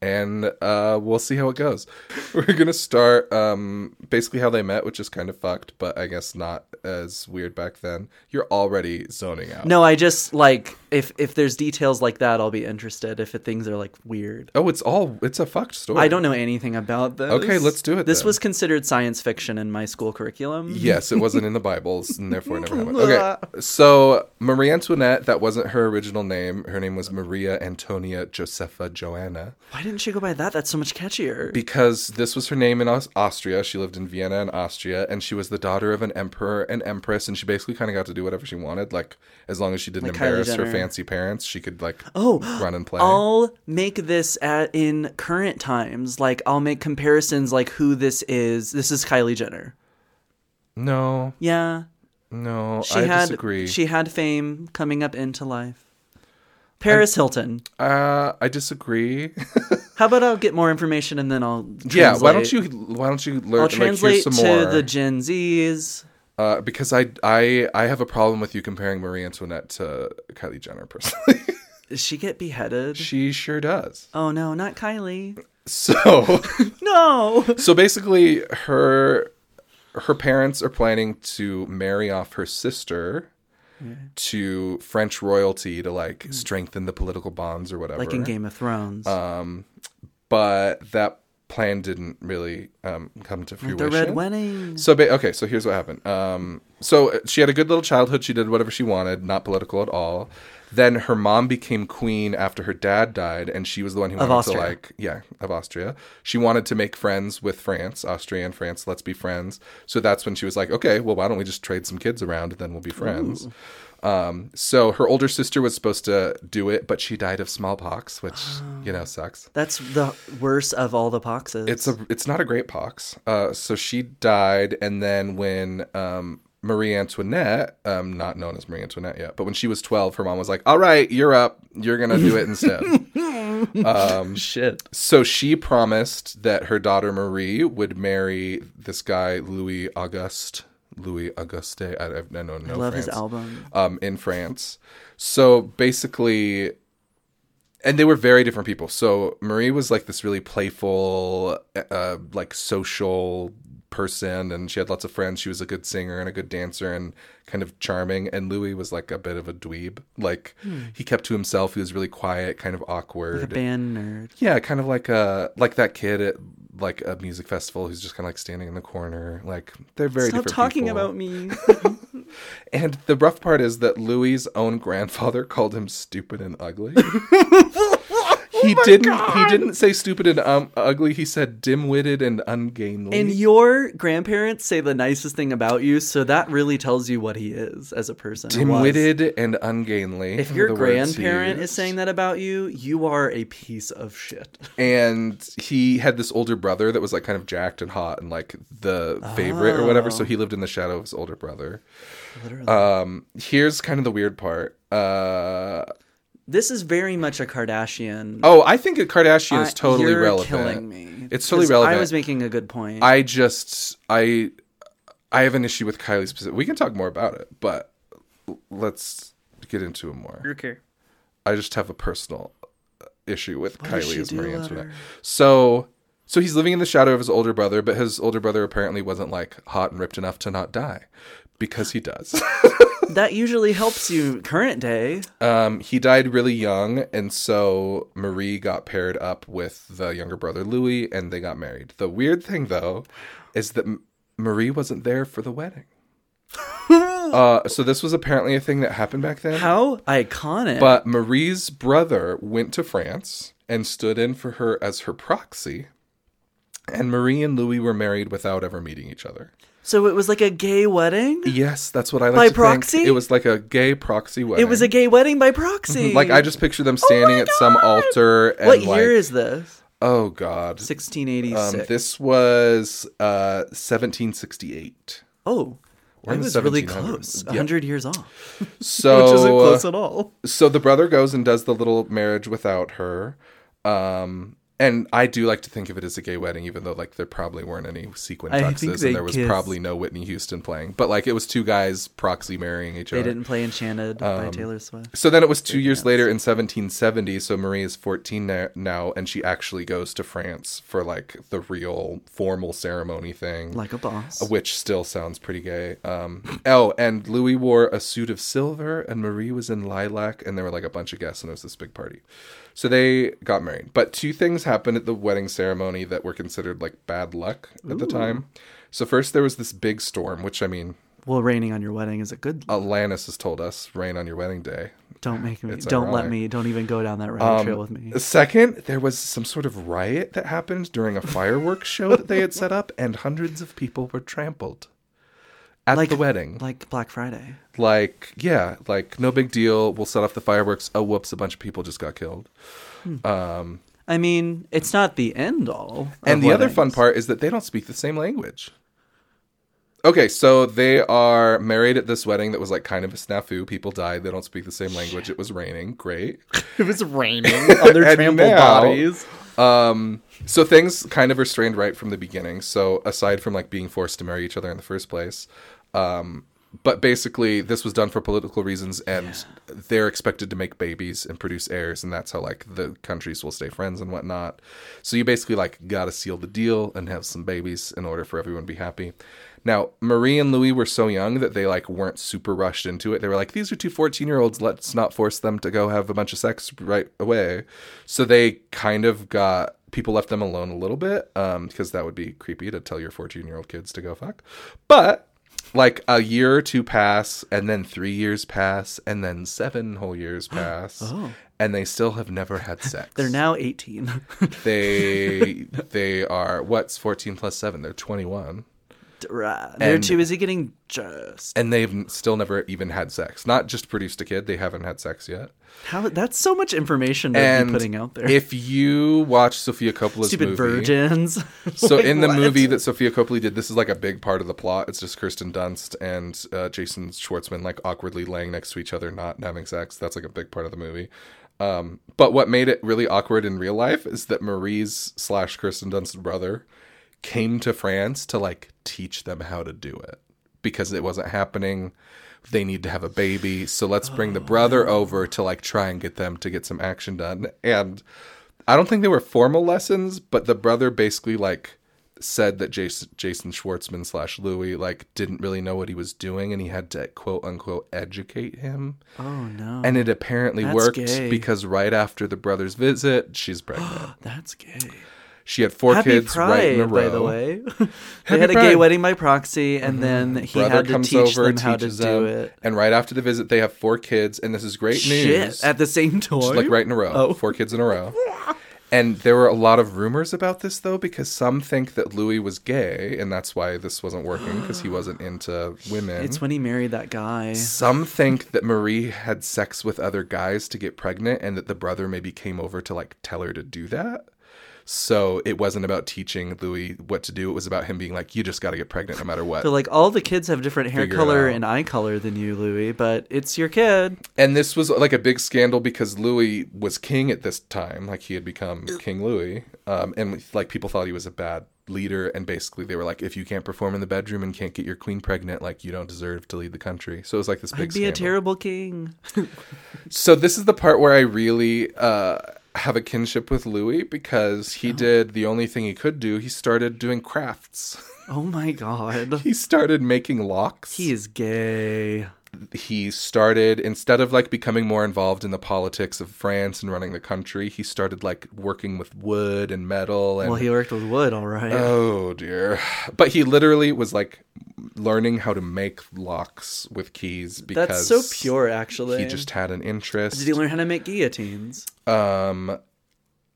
and uh, we'll see how it goes. We're gonna start um, basically how they met, which is kind of fucked, but I guess not as weird back then. You're already zoning out. no, I just like if if there's details like that, I'll be interested. If it, things are like weird. Oh, it's all it's a fucked story. I don't know anything about this. Okay, let's do it This then. was considered science fiction in my school curriculum. Yes, it wasn't in the Bibles, and therefore it never happened. Okay, so Marie Antoinette, that wasn't her original name. Her name was Maria Antonia Josepha Joanna. Why didn't she go by that? That's so much catchier. because this was her name in Aus- Austria. She lived in Vienna and Austria, and she was the daughter of an emperor and empress, and she basically kind of got to do whatever she wanted. Like as long as she didn't Like embarrass her fancy parents, she could like Oh, run and play. I'll make this at in current times. Like I'll make comparisons like who this is. This is Kylie Jenner. no, Yeah. no, She I had disagree. she had fame coming up into life. Paris Hilton. uh, I disagree. How about I'll get more information and then I'll translate. yeah, why don't you why don't you learn? I'll like, translate some to more. the Gen Zs. uh, because I I I have a problem with you comparing Marie Antoinette to Kylie Jenner personally. Does she get beheaded? she sure does. oh no, not Kylie. So. No. so basically her her parents are planning to marry off her sister to French royalty to like strengthen the political bonds or whatever. like in Game of Thrones. Um, but that plan didn't really um, come to fruition. the Red Wedding. So ba- okay, so here's what happened. Um, so uh, she had a good little childhood. She did whatever she wanted, not political at all. Then her mom became queen after her dad died, and she was the one who Of wanted to like, yeah, of Austria. She wanted to make friends with France, Austria and France. Let's be friends. So that's when she was like, okay, well, why don't we just trade some kids around, and then we'll be friends. Um, so her older sister was supposed to do it, but she died of smallpox, which you know sucks. That's the worst of all the poxes. It's a it's not a great pox. Uh, so she died, and then when um, Marie Antoinette, um, not known as Marie Antoinette yet, but when she was twelve, her mom was like, "All right, you're up. You're gonna do it instead." um, shit. so she promised that her daughter Marie would marry this guy Louis Auguste. Louis Auguste. I, I, I know no I love France his album. um, in France. So basically, and they were very different people. So Marie was like this really playful, uh, like social person, and she had lots of friends. She was a good singer and a good dancer and kind of charming. And Louis was like a bit of a dweeb. Like he kept to himself. He was really quiet, kind of awkward. Hmm. A band nerd. Yeah, kind of like a like that kid at like a music festival who's just kind of like standing in the corner. Like they're very Stop talking people. about me. And the rough part is that Louis's own grandfather called him stupid and ugly. he didn't. He didn't say stupid and um, ugly. He said dim-witted and ungainly. and your grandparents say the nicest thing about you, so that really tells you what he is as a person. dim-witted and ungainly. If your the words he grandparent is saying that about you, you are a piece of shit. and he had this older brother that was like kind of jacked and hot and like the favorite or whatever. So he lived in the shadow of his older brother. Literally. Um, here's kind of the weird part. Uh, this is very much a Kardashian. oh, I think a Kardashian is totally you're relevant. killing me. It's totally 'Cause relevant. I was making a good point. I just I I have an issue with Kylie specific. We can talk more about it, but l- let's get into it more. okay. I just have a personal issue with does Kylie she as do, Marie Antoinette. So so he's living in the shadow of his older brother, but his older brother apparently wasn't like hot and ripped enough to not die. Because he does. That usually helps you current day. um, he died really young, and so Marie got paired up with the younger brother Louis, and they got married. The weird thing, though, is that M- Marie wasn't there for the wedding. uh, so this was apparently a thing that happened back then. How iconic. But Marie's brother went to France and stood in for her as her proxy. And Marie and Louis were married without ever meeting each other. So it was like a gay wedding? Yes, that's what I like By to proxy? think. It was like a gay proxy wedding. It was a gay wedding by proxy. like I just picture them standing my at some altar and What like year is this? oh god. 1686. Um, this was uh 1768. oh. We're I was really close. Yeah. 100 years off. So Which isn't uh, close at all. so the brother goes and does the little marriage without her um and I do like to think of it as a gay wedding, even though like there probably weren't any sequin tuxes and there was kissed. probably no Whitney Houston playing. But like it was two guys proxy marrying each other. They didn't play Enchanted Um, by Taylor Swift. So then it was two years later in 1770. So Marie is 14 na- now, and she actually goes to France for like the real formal ceremony thing, Like a boss. which still sounds pretty gay. Um, oh, and Louis wore a suit of silver, and Marie was in lilac, and there were like a bunch of guests, and it was this big party. So they got married. But two things happened at the wedding ceremony that were considered like bad luck at the time. So first there was this big storm, which I mean, Well, raining on your wedding is a good. Alanis has told us, rain on your wedding day. Don't make me. It's Don't let me. Don't even go down that rabbit Um, trail with me. Second, there was some sort of riot that happened during a fireworks show that they had set up, and hundreds of people were trampled at Like- the wedding. Like Black Friday. Like, yeah, like no big deal. We'll set off the fireworks. Oh, whoops! A bunch of people just got killed. Um, I mean, it's not the end all. of and the other fun part is that they don't speak the same language. Okay, so they are married at this wedding that was like kind of a snafu. People died. They don't speak the same language. It was raining. Great. it was raining on their trampled now- bodies. Um, so things kind of are strained right from the beginning. So aside from like being forced to marry each other in the first place, um, but basically this was done for political reasons, and they're expected to make babies and produce heirs, and that's how like the countries will stay friends and whatnot. So you basically like gotta seal the deal and have some babies in order for everyone to be happy. Now, Marie and Louis were so young that they like weren't super rushed into it. They were like, these are two 14-year-olds, let's not force them to go have a bunch of sex right away. So they kind of got people left them alone a little bit um because that would be creepy to tell your 14-year-old kids to go fuck. But like a year or two pass and then 3 years pass and then 7 whole years oh. pass. Oh. And they still have never had sex. They're now 18. they they are what's 14 plus 7? They're 21 right. They're too busy getting just. and they've still never even had sex. Not just produced a kid; they haven't had sex yet. How that's so much information And be putting out there. if you watch Sofia Coppola's Stupid movie, virgins. so Like, in the what? movie that Sophia Coppola did, this is like a big part of the plot. It's just Kirsten Dunst and uh, Jason Schwartzman like awkwardly laying next to each other, not having sex. That's like a big part of the movie. Um, but what made it really awkward in real life is that Marie's slash Kirsten Dunst's brother came to France to like teach them how to do it because it wasn't happening. They need to have a baby, so let's bring the brother oh. over to like try and get them to get some action done. And I don't think they were formal lessons, but the brother basically like said that Jason, Jason Schwartzman slash Louis like didn't really know what he was doing, and he had to quote unquote educate him. oh no. And it apparently That's worked gay. because right after the brother's visit, she's pregnant. that's gay. She had four Happy kids Pride, right in a row. by the way. they had a gay wedding by proxy, and mm-hmm. then he Brother had to comes teach over, them how to do them, it. and right after the visit, they have four kids, and this is great Shit! news. At the same time, Just, like right in a row, Oh. four kids in a row. And there were a lot of rumors about this though, because some think that Louis was gay, and that's why this wasn't working because he wasn't into women. It's when he married that guy. Some think that Marie had sex with other guys to get pregnant, and that the brother maybe came over to like tell her to do that. So it wasn't about teaching Louis what to do. It was about him being like, you just got to get pregnant no matter what. So like all the kids have different hair Figure color and eye color than you, Louis, but it's your kid. and this was like a big scandal because Louis was king at this time. Like he had become King Louis. Um, and like people thought he was a bad leader. And basically they were like, if you can't perform in the bedroom and can't get your queen pregnant, like you don't deserve to lead the country. So it was like this big I'd be a terrible king. So this is the part where I really uh, have a kinship with Louis because he oh. did the only thing he could do. He started doing crafts. Oh my god. he started making locks. He is gay. He started instead of like becoming more involved in the politics of France and running the country, he started like working with wood and metal and Well, he worked with wood, all right. Oh dear. But he literally was like learning how to make locks with keys because That's so pure, actually. He just had an interest. Did he learn how to make guillotines? Um,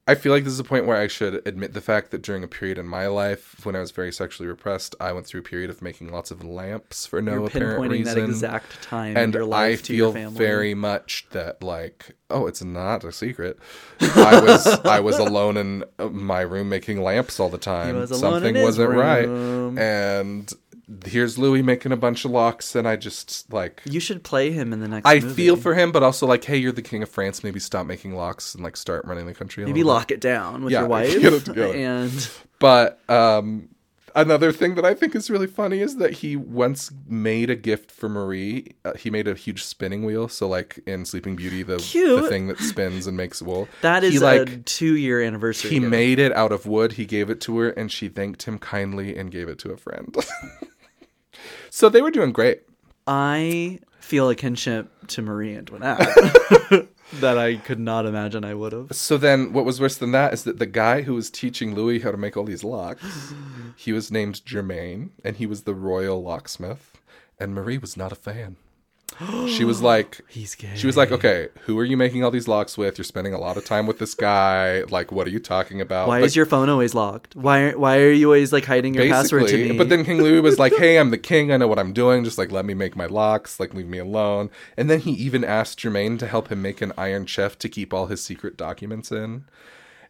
I feel like this is a point where I should admit the fact that during a period in my life when I was very sexually repressed, I went through a period of making lots of lamps for no You're apparent reason. that exact time and I life to your feel very much that like oh, it's not a secret. I was I was alone in my room making lamps all the time. was alone Something wasn't right, and here's Louis making a bunch of locks, and I just like You should play him in the next I movie. feel for him, but also like, hey, you're the king of France. Maybe stop making locks and like start running the country. Maybe little bit. lock it down with Yeah, your wife. and But um, another thing that I think is really funny is that he once made a gift for Marie. Uh, he made a huge spinning wheel. So like in Sleeping Beauty, the, the thing that spins and makes wool. That is he like a two year anniversary. he gift. made it out of wood. He gave it to her, and she thanked him kindly and gave it to a friend. so they were doing great. I feel a kinship to Marie Antoinette that I could not imagine I would have. So then, what was worse than that is that the guy who was teaching Louis how to make all these locks, he was named Germain, and he was the royal locksmith, and Marie was not a fan. She was like, He's gay. she was like, okay, who are you making all these locks with? You're spending a lot of time with this guy. Like, what are you talking about? Why is your phone always locked? Why are, why are you always like hiding your password to me? But then King Louis was like, "Hey, I'm the king. I know what I'm doing. Just like let me make my locks. Like leave me alone." And then he even asked Germain to help him make an iron chef to keep all his secret documents in.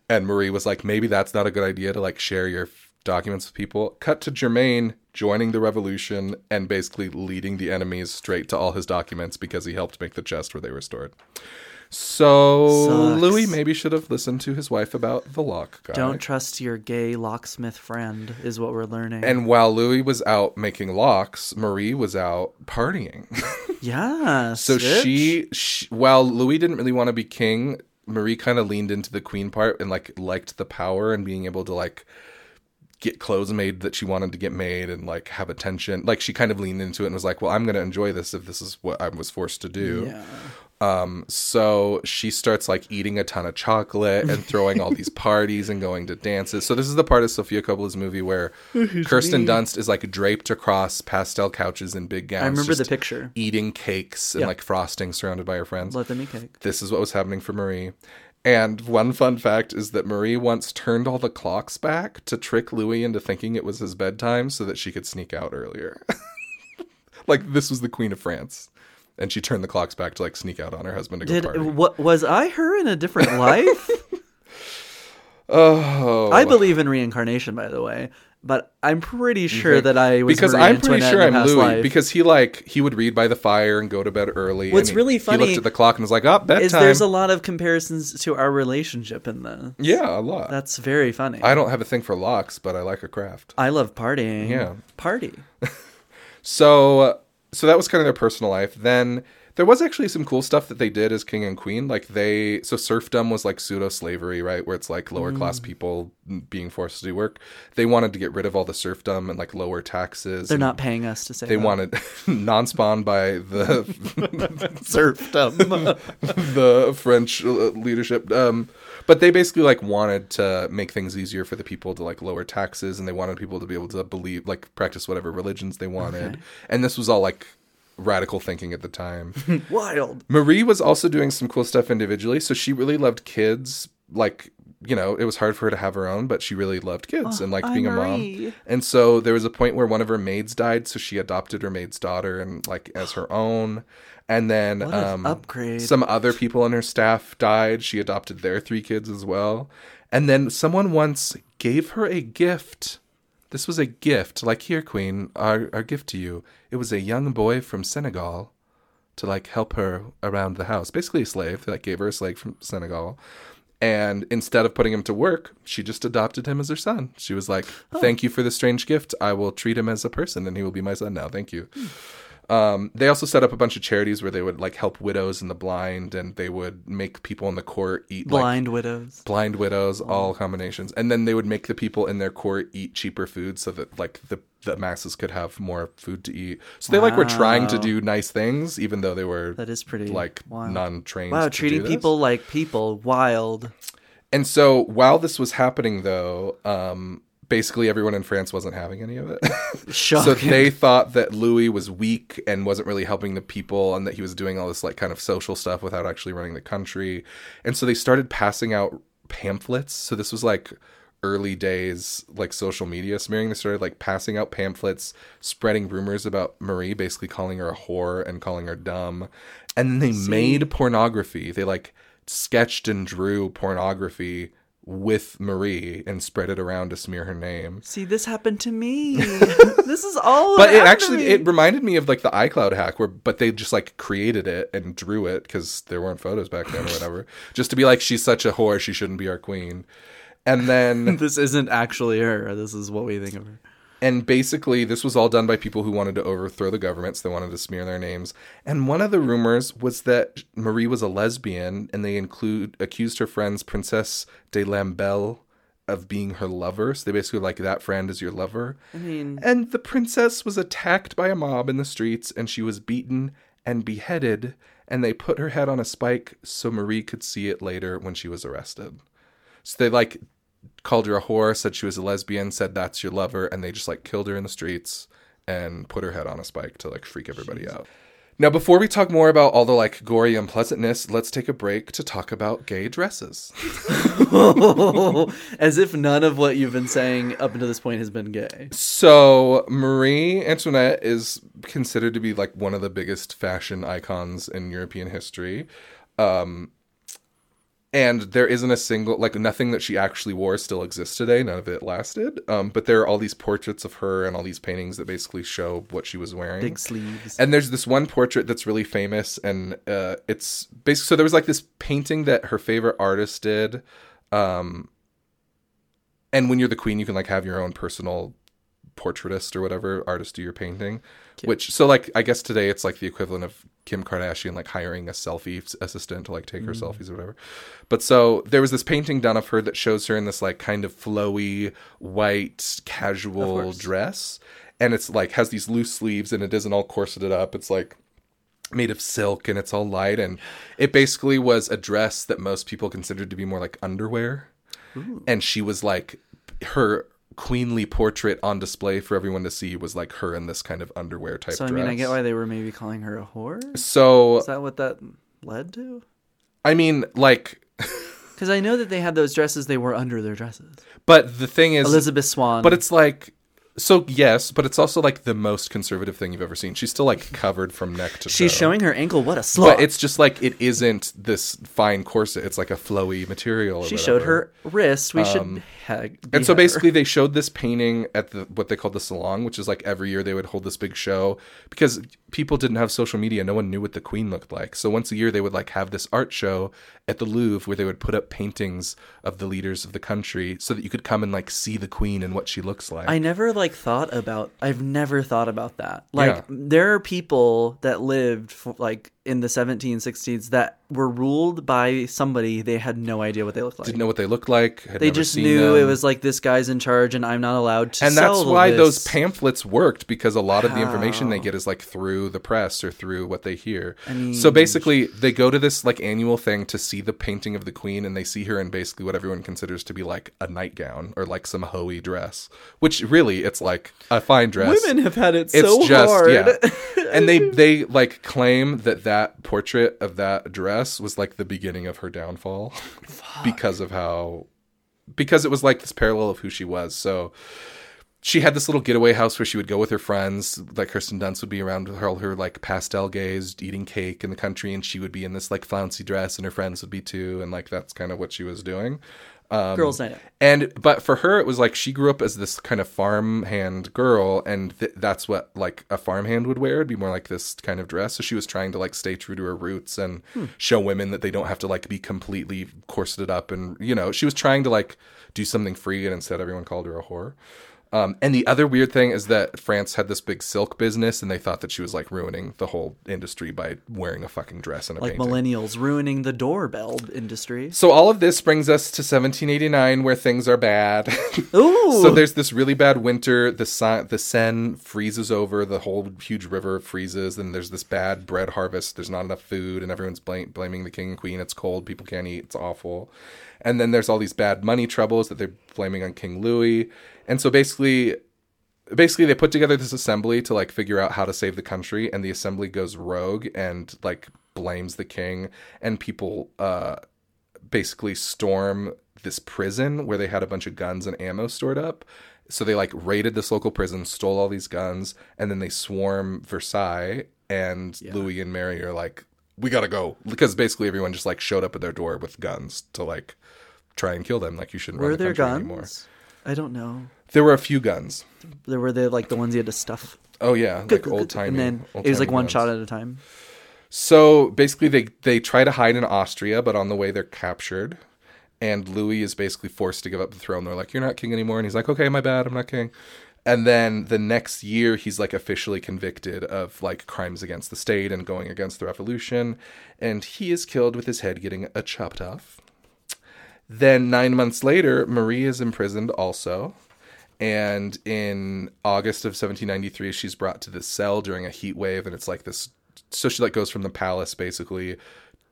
And Marie was like, "Maybe that's not a good idea to like share your documents with people." Cut to Germain joining the revolution and basically leading the enemies straight to all his documents because he helped make the chest where they were stored. So Sucks. Louis maybe should have listened to his wife about the lock guy. Don't trust your gay locksmith friend is what we're learning. And while Louis was out making locks, Marie was out partying. yeah, so she, she, while Louis didn't really want to be king, Marie kind of leaned into the queen part and like liked the power and being able to like get clothes made that she wanted to get made and like have attention. Like she kind of leaned into it and was like, "Well, I'm going to enjoy this if this is what I was forced to do." Yeah. Um, so she starts like eating a ton of chocolate and throwing all these parties and going to dances. So this is the part of Sofia Coppola's movie where Kirsten Dunst is like draped across pastel couches in big gowns. I remember the picture. eating cakes and Yeah. like frosting surrounded by her friends. Let them eat cake. This is what was happening for Marie. And one fun fact is that Marie once turned all the clocks back to trick Louis into thinking it was his bedtime so that she could sneak out earlier. like this was the Queen of France. And she turned the clocks back to like sneak out on her husband to go Did party. what was I her in a different life? Oh, I believe in reincarnation, by the way, but I'm pretty sure that I was because Marie I'm pretty Antoinette sure I'm Louis life. because he like he would read by the fire and go to bed early. What's and he- really he funny looked at the clock and was like, "Oh, bedtime." is there's a lot of comparisons to our relationship in this. yeah, a lot. That's very funny. I don't have a thing for locks, but I like a craft. I love partying. Yeah. Party. So, uh, so that was kind of their personal life. Then there was actually some cool stuff that they did as king and queen. Like they, so serfdom was like pseudo slavery, right? Where it's like lower class Mm. people being forced to do work. They wanted to get rid of all the serfdom and like lower taxes. They're not paying us to say They that. wanted non-spawn by the serfdom. the French uh, leadership. Um, but they basically like wanted to make things easier for the people to like lower taxes, and they wanted people to be able to believe, like, practice whatever religions they wanted. Okay. And this was all like radical thinking at the time. Wild. Marie was also doing some cool stuff individually, so she really loved kids, like you know, it was hard for her to have her own, but she really loved kids and liked Oh, being a mom. And so there was a point where one of her maids died, so she adopted her maid's daughter and like as her own. And then um, upgrade. some other people on her staff died. She adopted their three kids as well. And then someone once gave her a gift. This was a gift, like here, Queen, our our gift to you. It was a young boy from Senegal to like help her around the house. Basically a slave. that gave her a slave from Senegal. And instead of putting him to work, she just adopted him as her son. She was like, oh. "Thank you for the strange gift. I will treat him as a person, and he will be my son now. Thank you." Hmm. Um, they also set up a bunch of charities where they would like help widows and the blind, and they would make people in the court eat like Blind widows. blind widows, all combinations, and then they would make the people in their court eat cheaper food so that like the the masses could have more food to eat. So they like were trying to do nice things, even though they were That is pretty like non-trained. Wow, treating people like people, wild. And so while this was happening, though, um, basically everyone in France wasn't having any of it. so they thought that Louis was weak and wasn't really helping the people, and that he was doing all this like kind of social stuff without actually running the country. And so they started passing out pamphlets. So this was like early days like social media smearing they started like passing out pamphlets spreading rumors about marie basically calling her a whore and calling her dumb and then they made pornography they like sketched and drew pornography with marie and spread it around to smear her name See, this happened to me. this is all. but it actually me. it reminded me of like the iCloud hack where but they just like created it and drew it because there weren't photos back then or whatever just to be like she's such a whore she shouldn't be our queen and then this isn't actually her. This is what we think of her. And basically this was all done by people who wanted to overthrow the government so they wanted to smear their names. And one of the rumors was that marie was a lesbian and they include accused her friends princess de Lamballe of being her lover. So they basically were like that friend is your lover. I mean, and the princess was attacked by a mob in the streets and she was beaten and beheaded and they put her head on a spike so marie could see it later when she was arrested. So they like called her a whore said she was a lesbian said that's your lover and they just like killed her in the streets and put her head on a spike to like freak everybody out now before we talk more about all the like gory unpleasantness let's take a break to talk about gay dresses as if none of what you've been saying up until this point has been gay. So Marie Antoinette is considered to be like one of the biggest fashion icons in European history. Um and there isn't a single like nothing that she actually wore still exists today. None of it lasted. Um, but there are all these portraits of her and all these paintings that basically show what she was wearing. Big sleeves. And there's this one portrait that's really famous, and uh, it's basically so there was like this painting that her favorite artist did. Um, and when you're the queen, you can like have your own personal portraitist or whatever artist do your painting. Which so like I guess today it's like the equivalent of Kim Kardashian like hiring a selfie assistant to like take her selfies or whatever. But so there was this painting done of her that shows her in this like kind of flowy white casual dress, and it's like has these loose sleeves and it isn't all corseted up. It's like made of silk and it's all light and it basically was a dress that most people considered to be more like underwear and she was like her queenly portrait on display for everyone to see was like her in this kind of underwear type So I dress. mean, I get why they were maybe calling her a whore. so Is that what that led to? I mean like Because I know that they had those dresses they wore under their dresses. but the thing is Elizabeth Swann. but it's like so yes, but it's also like the most conservative thing you've ever seen. She's still like covered from neck to she's toe. showing her ankle. What a slut! but it's just like it isn't this fine corset. It's like a flowy material. she showed her wrist. We Um, should. And so behead her. basically, they showed this painting at the what they called the salon, which is like every year they would hold this big show because people didn't have social media. No one knew what the queen looked like. So once a year, they would like have this art show at the Louvre where they would put up paintings of the leaders of the country so that you could come and like see the queen and what she looks like. I never like thought about. I've never thought about that. Like Yeah. there are people that lived for, like in the 1760s that were ruled by somebody they had no idea what they looked like. didn't know what they looked like. Had they just knew it was like this guy's in charge and I'm not allowed to and that's why those pamphlets worked because a lot of the information they get is like through the press or through what they hear. mean- so basically, they go to this like annual thing to see the painting of the queen, and they see her in basically what everyone considers to be like a nightgown or like some hoey dress, which really it's like a fine dress. Women have had it it's so just hard. yeah, and they they like claim that that portrait of that dress was like the beginning of her downfall because of how because it was like this parallel of who she was. So she had this little getaway house where she would go with her friends. Like Kirsten Dunst would be around with her, all her like pastel gays eating cake in the country, and she would be in this like flouncy dress, and her friends would be too, and like that's kind of what she was doing. Um, Girls' night out. And but for her, it was like she grew up as this kind of farmhand girl, and th- that's what like a farmhand would wear. It'd be more like this kind of dress. So she was trying to like stay true to her roots and show women that they don't have to like be completely corseted up, and you know, she was trying to like do something free, and instead everyone called her a whore. Um, and the other weird thing is that France had this big silk business, and they thought that she was like ruining the whole industry by wearing a fucking dress and a Like painting. millennials ruining the doorbell industry. so all of this brings us to 1789, where things are bad. Ooh. so there's this really bad winter. The Sa- the Seine freezes over. The whole huge river freezes, and there's this bad bread harvest. There's not enough food, and everyone's bl- blaming the king and queen. It's cold. People can't eat. It's awful. And then there's all these bad money troubles that they're blaming on King Louis. And so basically, basically they put together this assembly to like figure out how to save the country and the assembly goes rogue and like blames the king and people uh basically storm this prison where they had a bunch of guns and ammo stored up. So they like raided this local prison stole all these guns and then they swarm versailles and louis and mary are like we gotta go because basically everyone just like showed up at their door with guns to like try and kill them like you shouldn't were run the there country guns? anymore I don't know. there were a few guns There were the like the ones you had to stuff. Oh yeah, like old timey. And then it was like one shot at a time. So basically, they they try to hide in Austria, but on the way they're captured, and Louis is basically forced to give up the throne. They're like, "You're not king anymore," and he's like, "Okay, my bad, I'm not king." And then the next year, he's like officially convicted of like crimes against the state and going against the revolution, and he is killed with his head getting a chopped off. Then nine months later, Marie is imprisoned also. And in August of 1793, she's brought to this cell during a heat wave, and it's like this. So she like goes from the palace basically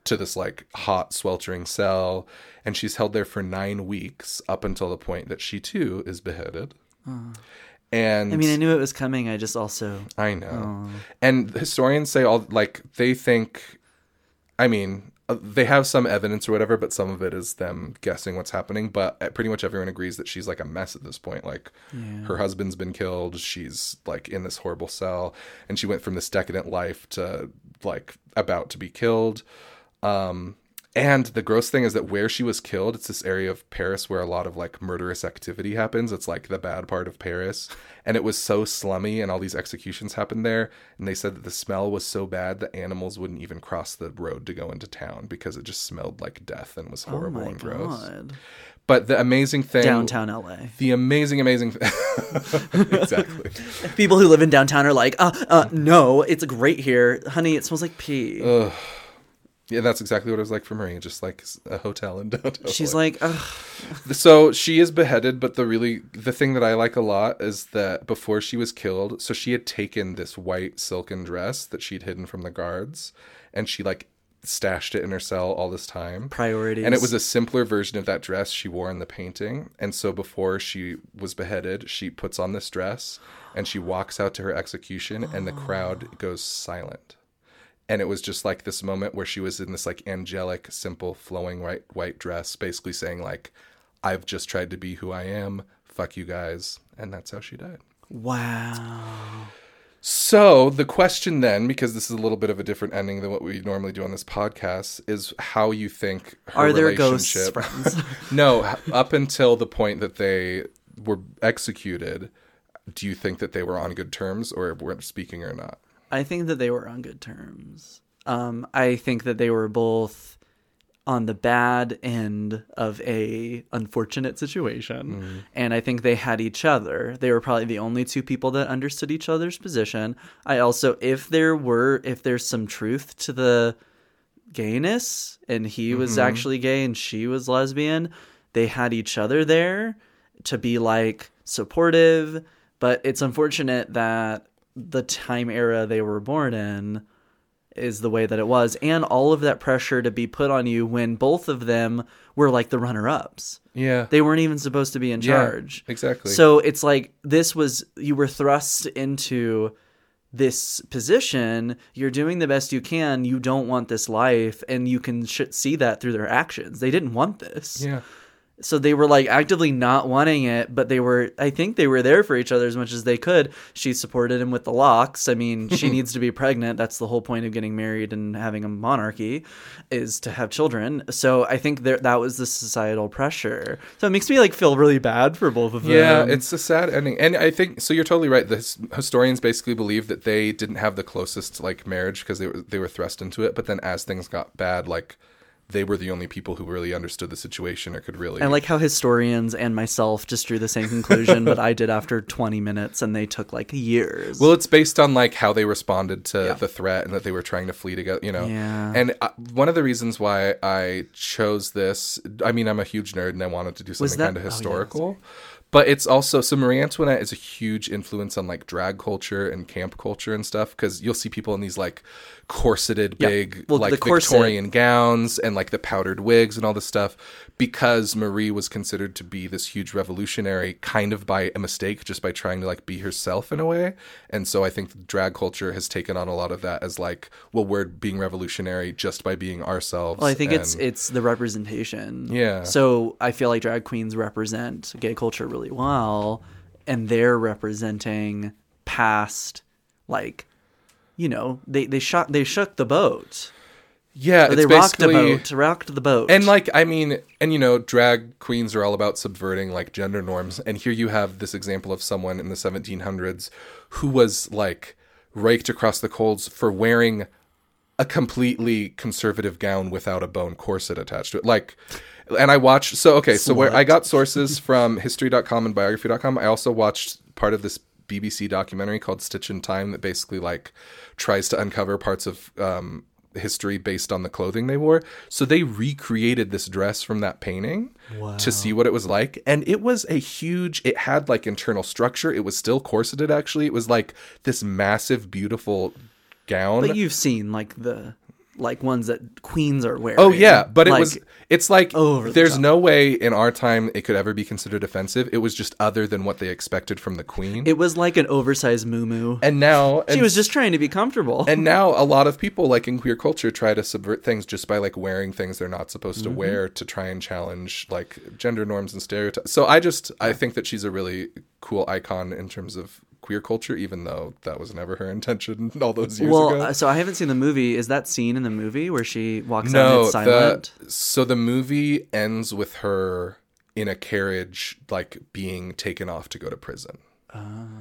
to this like hot, sweltering cell, and she's held there for nine weeks up until the point that she too is beheaded. And I mean, I knew it was coming. I just also I know. And historians say all like they think I mean, they have some evidence or whatever, but some of it is them guessing what's happening, but uh, pretty much everyone agrees that she's like a mess at this point. Like her husband's been killed, she's like in this horrible cell, and she went from this decadent life to like about to be killed. Um and the gross thing is that where she was killed, it's this area of Paris where a lot of like murderous activity happens. It's like the bad part of Paris. And it was so slummy and all these executions happened there. And they said that the smell was so bad that animals wouldn't even cross the road to go into town because it just smelled like death and was oh horrible my and gross. god, But the amazing thing downtown LA. the amazing, amazing exactly. People who live in downtown are like, uh, uh, no, it's great here, honey. It smells like pee. Yeah, that's exactly what it was like for Marie, just like a hotel in downtown. She's LA. like, Ugh. so she is beheaded but the really the thing that i like a lot is that before she was killed so she had taken this white silken dress that she'd hidden from the guards and she like stashed it in her cell all this time priorities. and it was a simpler version of that dress she wore in the painting and so before she was beheaded she puts on this dress and she walks out to her execution and the crowd goes silent and it was just like this moment where she was in this like angelic simple flowing white white dress basically saying like i've just tried to be who i am fuck you guys and that's how she died wow. so the question then because this is a little bit of a different ending than what we normally do on this podcast is how you think her Are there ghosts friends? no up until the point that they were executed do you think that they were on good terms or weren't speaking or not I think that they were on good terms. Um, I think that they were both on the bad end of a unfortunate situation, and I think they had each other. They were probably the only two people that understood each other's position. I also, if there were, if there's some truth to the gayness, and he was actually gay and she was lesbian, they had each other there to be like supportive. But it's unfortunate that the time era they were born in is the way that it was. And all of that pressure to be put on you when both of them were like the runner-ups. Yeah. They weren't even supposed to be in Yeah, charge. exactly. so it's like this was you were thrust into this position. You're doing the best you can. You don't want this life and you can sh- see that through their actions. They didn't want this. Yeah So they were like actively not wanting it, but they were I think they were there for each other as much as they could. She supported him with the locks. I mean, she needs to be pregnant. That's the whole point of getting married and having a monarchy is to have children. So I think there that was the societal pressure. So it makes me like feel really bad for both of them. Yeah, it's a sad ending, and I think so. You're totally right. The historians basically believe that they didn't have the closest like marriage because they were they were thrust into it. But then as things got bad, like they were the only people who really understood the situation or could really. I like how historians and myself just drew the same conclusion, but I did after 20 minutes and they took like years. Well, it's based on like how they responded to Yeah. the threat and that they were trying to flee together, you know. Yeah. And uh, one of the reasons why I chose this, I mean, I'm a huge nerd and I wanted to do something that- kind of oh, yeah, historical. But it's also so Marie Antoinette is a huge influence on like drag culture and camp culture and stuff because you'll see people in these like corseted Yeah. big Well, like the corset- Victorian gowns and like the powdered wigs and all this stuff because Marie was considered to be this huge revolutionary kind of by a mistake just by trying to like be herself in a way and so I think drag culture has taken on a lot of that as like well we're being revolutionary just by being ourselves Well, I think it's and- it's the representation. Yeah. So I feel like drag queens represent gay culture really well, and they're representing past, like, you know, they they shook they shook the boat. Yeah it's they rocked the boat, rocked the boat. And like, I mean, and you know, drag queens are all about subverting like gender norms. And here you have this example of someone in the 1700s who was like raked across the coals for wearing a completely conservative gown without a bone corset attached to it. Like, and I watched, so okay, so where I got sources from history.com and biography.com, I also watched part of this BBC documentary called Stitch in Time that basically like tries to uncover parts of um, history based on the clothing they wore. So they recreated this dress from that painting to see what it was like. And it was a huge, it had like internal structure. It was still corseted actually. It was like this massive, beautiful gown. but you've seen like the like ones that queens are wearing. Oh yeah, but it Like, was it's like over the there's no way in our time it could ever be considered offensive. It was just other than what they expected from the queen. It was like an oversized moo and now She was just trying to be comfortable. and now a lot of people like in queer culture try to subvert things just by like wearing things they're not supposed Mm-hmm. to wear to try and challenge like gender norms and stereotypes. So I just I think that she's a really cool icon in terms of queer culture even though that was never her intention all those years well, ago. uh, so I haven't seen the movie. Is that scene in the movie where she walks out No, and it's silent? the so the movie ends with her in a carriage, like being taken off to go to prison.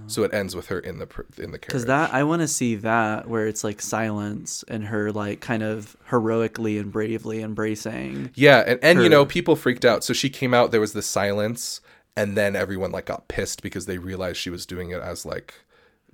So it ends with her in the pr- in the carriage. Because that I want to see that where it's like silence and her like kind of heroically and bravely embracing. yeah, and and you know people freaked out. So she came out. There was this silence, and then everyone like got pissed because they realized she was doing it as like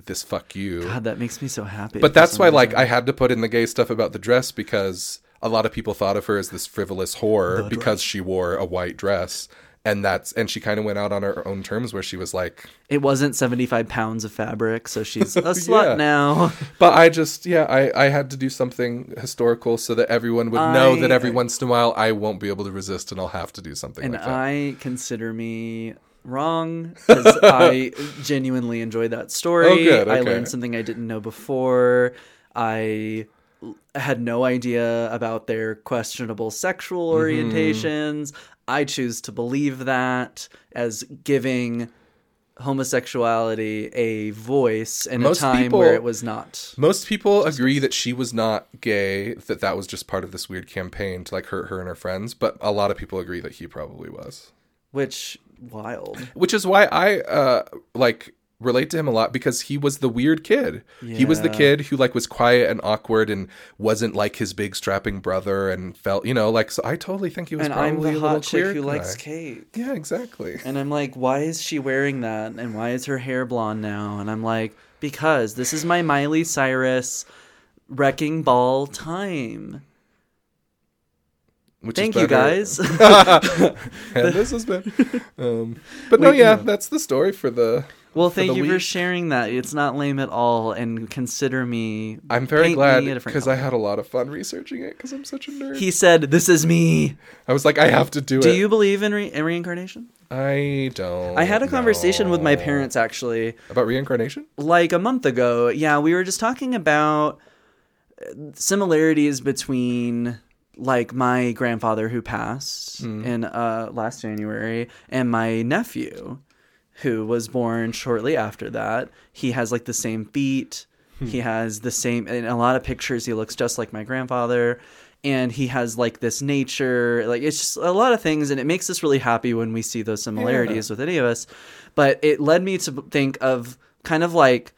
this fuck you. God, that makes me so happy. but that's why like. I had to put in the gay stuff about the dress because a lot of people thought of her as this frivolous whore because she wore a white dress. And that's and she kind of went out on her own terms where she was like, it wasn't seventy five pounds of fabric, so she's a slut Yeah. now. But I just, yeah, I, I had to do something historical so that everyone would know that every once in a while I won't be able to resist and I'll have to do something and like that. I consider me wrong because I genuinely enjoyed that story. Oh, good, I learned something I didn't know before. i had no idea about their questionable sexual Mm-hmm. I choose to believe that as giving homosexuality a voice in Most a time people- where it was not. Most people agree that she was not gay, that that was just part of this weird campaign to like hurt her and her friends, but a lot of people agree that he probably was. Which wild. Which is why I uh like relate to him a lot because he was the weird kid. He was the kid who like was quiet and awkward and wasn't like his big strapping brother and felt, you know, like so I totally think he was And probably I'm a the little hot chick who likes guy. cake. Yeah, exactly. And I'm like, why is she wearing that? And why is her hair blonde now? And I'm like, because this is my Miley Cyrus wrecking ball time. Which Thank you guys. and this has been. Um, but no, yeah, no. that's the story for the. Well, thank you for sharing that. It's not lame at all. And consider me. I'm very glad me a different because I had a lot of fun researching it because I'm such a nerd. He said, "This is me." I was like, I have to do, Do it. Do you believe in, re- in reincarnation? I don't. I had a conversation with my parents actually. about reincarnation. like a month ago. Yeah, we were just talking about uh, similarities between like my grandfather who passed in uh, last January, and my nephew who was born shortly after that. He has like the same feet. Hmm. He has the same in a lot of pictures. He looks just like my grandfather. And he has like this nature, like it's just a lot of things, and it makes us really happy when we see those similarities with any of us. But it led me to think of kind of like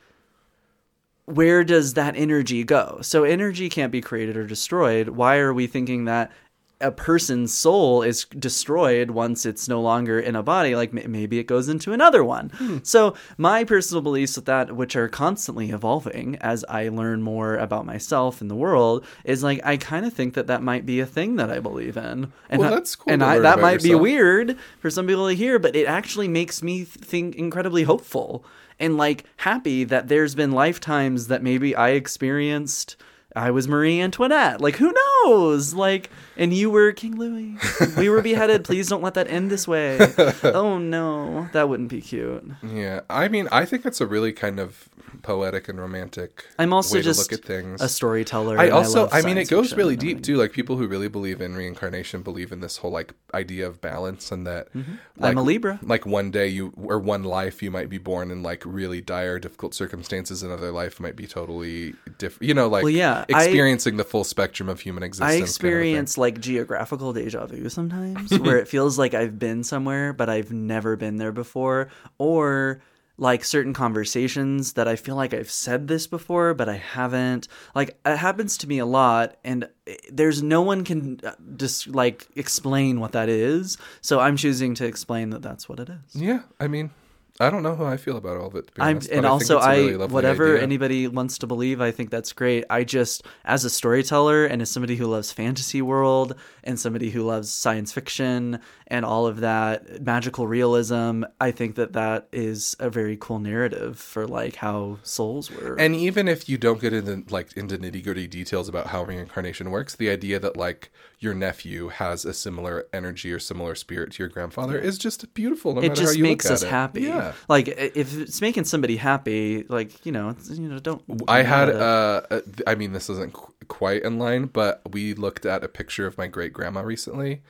where does that energy go? So energy can't be created or destroyed. Why are we thinking that a person's soul is destroyed once it's no longer in a body? Like maybe it goes into another one. So my personal beliefs with that, which are constantly evolving as I learn more about myself and the world, is like I kind of think that that might be a thing that I believe in. And Well, I- that's cool And I, that might be weird for some people to hear, but it actually makes me think incredibly hopeful and like happy that there's been lifetimes that maybe I experienced. I was Marie Antoinette. Like, who knows? Like, and you were King Louis. We were beheaded. Please don't let that end this way. Oh no, that wouldn't be cute. Yeah, I mean, I think it's a really kind of poetic and romantic. I'm also way just to look at things. a storyteller. I also, love I, mean, it goes really deep too. Like people who really believe in reincarnation believe in this whole like idea of balance and that. Like, Mm-hmm. I'm a Libra. Like one day you or one life you might be born in like really dire, difficult circumstances. Another life might be totally different. You know, like Well, yeah, I- experiencing the full spectrum of human existence. I kind of experience like geographical deja vu sometimes, where it feels like I've been somewhere, but I've never been there before, or like certain conversations that I feel like I've said this before, but I haven't. Like it happens to me a lot, and eh, there's no one can uh, just like explain what that is. So I'm choosing to explain that that's what it is. Yeah, I mean, I don't know how I feel about all of it. I'm, and also I, think it's a I really whatever idea. anybody wants to believe, I think that's great. I just as a storyteller and as somebody who loves fantasy world and somebody who loves science fiction and all of that magical realism, I think that that is a very cool narrative for like how souls were. And even if you don't get into like into nitty gritty details about how reincarnation works, the idea that like your nephew has a similar energy or similar spirit to your grandfather is just beautiful. No it just you makes us happy. Yeah. Like if it's making somebody happy, like you know, it's, you know, don't. I had, don't let it- uh, uh, I mean, this isn't qu- quite in line, but we looked at a picture of my great grandma recently,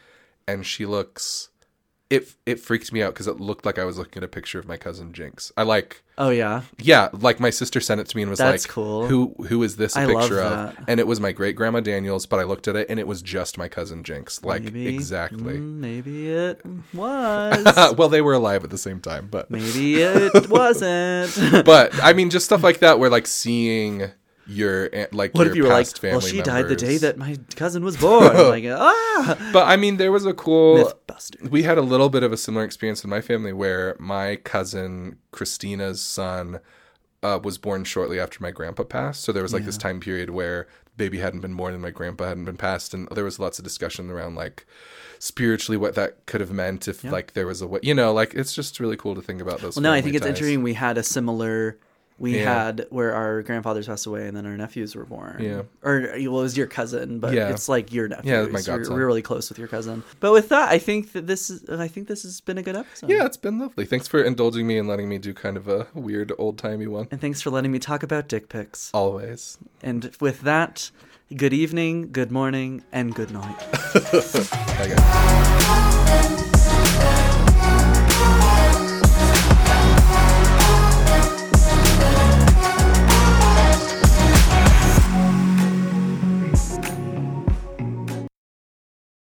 and she looks. It it freaked me out because it looked like I was looking at a picture of my cousin Jinx. I like, oh yeah, yeah, like my sister sent it to me and was That's like, cool. Who who is this a I picture of? And it was my great grandma Daniels, but I looked at it and it was just my cousin Jinx. Like maybe exactly. mm, maybe it was. well, they were alive at the same time, but Maybe it wasn't. but I mean, just stuff like that, where like seeing your aunt- like what your if you were like, well, she died the day that my cousin was born? like, ah, But I mean, there was a cool. Mythbuster. We had a little bit of a similar experience in my family where my cousin Christina's son uh, was born shortly after my grandpa passed. So there was like this time period where baby hadn't been born and my grandpa hadn't been passed, and there was lots of discussion around like spiritually what that could have meant if like there was a way. You know, like it's just really cool to think about those. Well, no, I think it's interesting. We had a similar. We Yeah. had where our grandfathers passed away and then our nephews were born. Yeah. Or well, it was your cousin, but Yeah. it's like your nephew. Yeah, my so we're, godson. we're really close with your cousin. But with that, I think that this is. I think this has been a good episode. Yeah, it's been lovely. Thanks for indulging me and letting me do kind of a weird old timey one. And thanks for letting me talk about dick pics. Always. And with that, good evening, good morning, and good night. Bye, guys.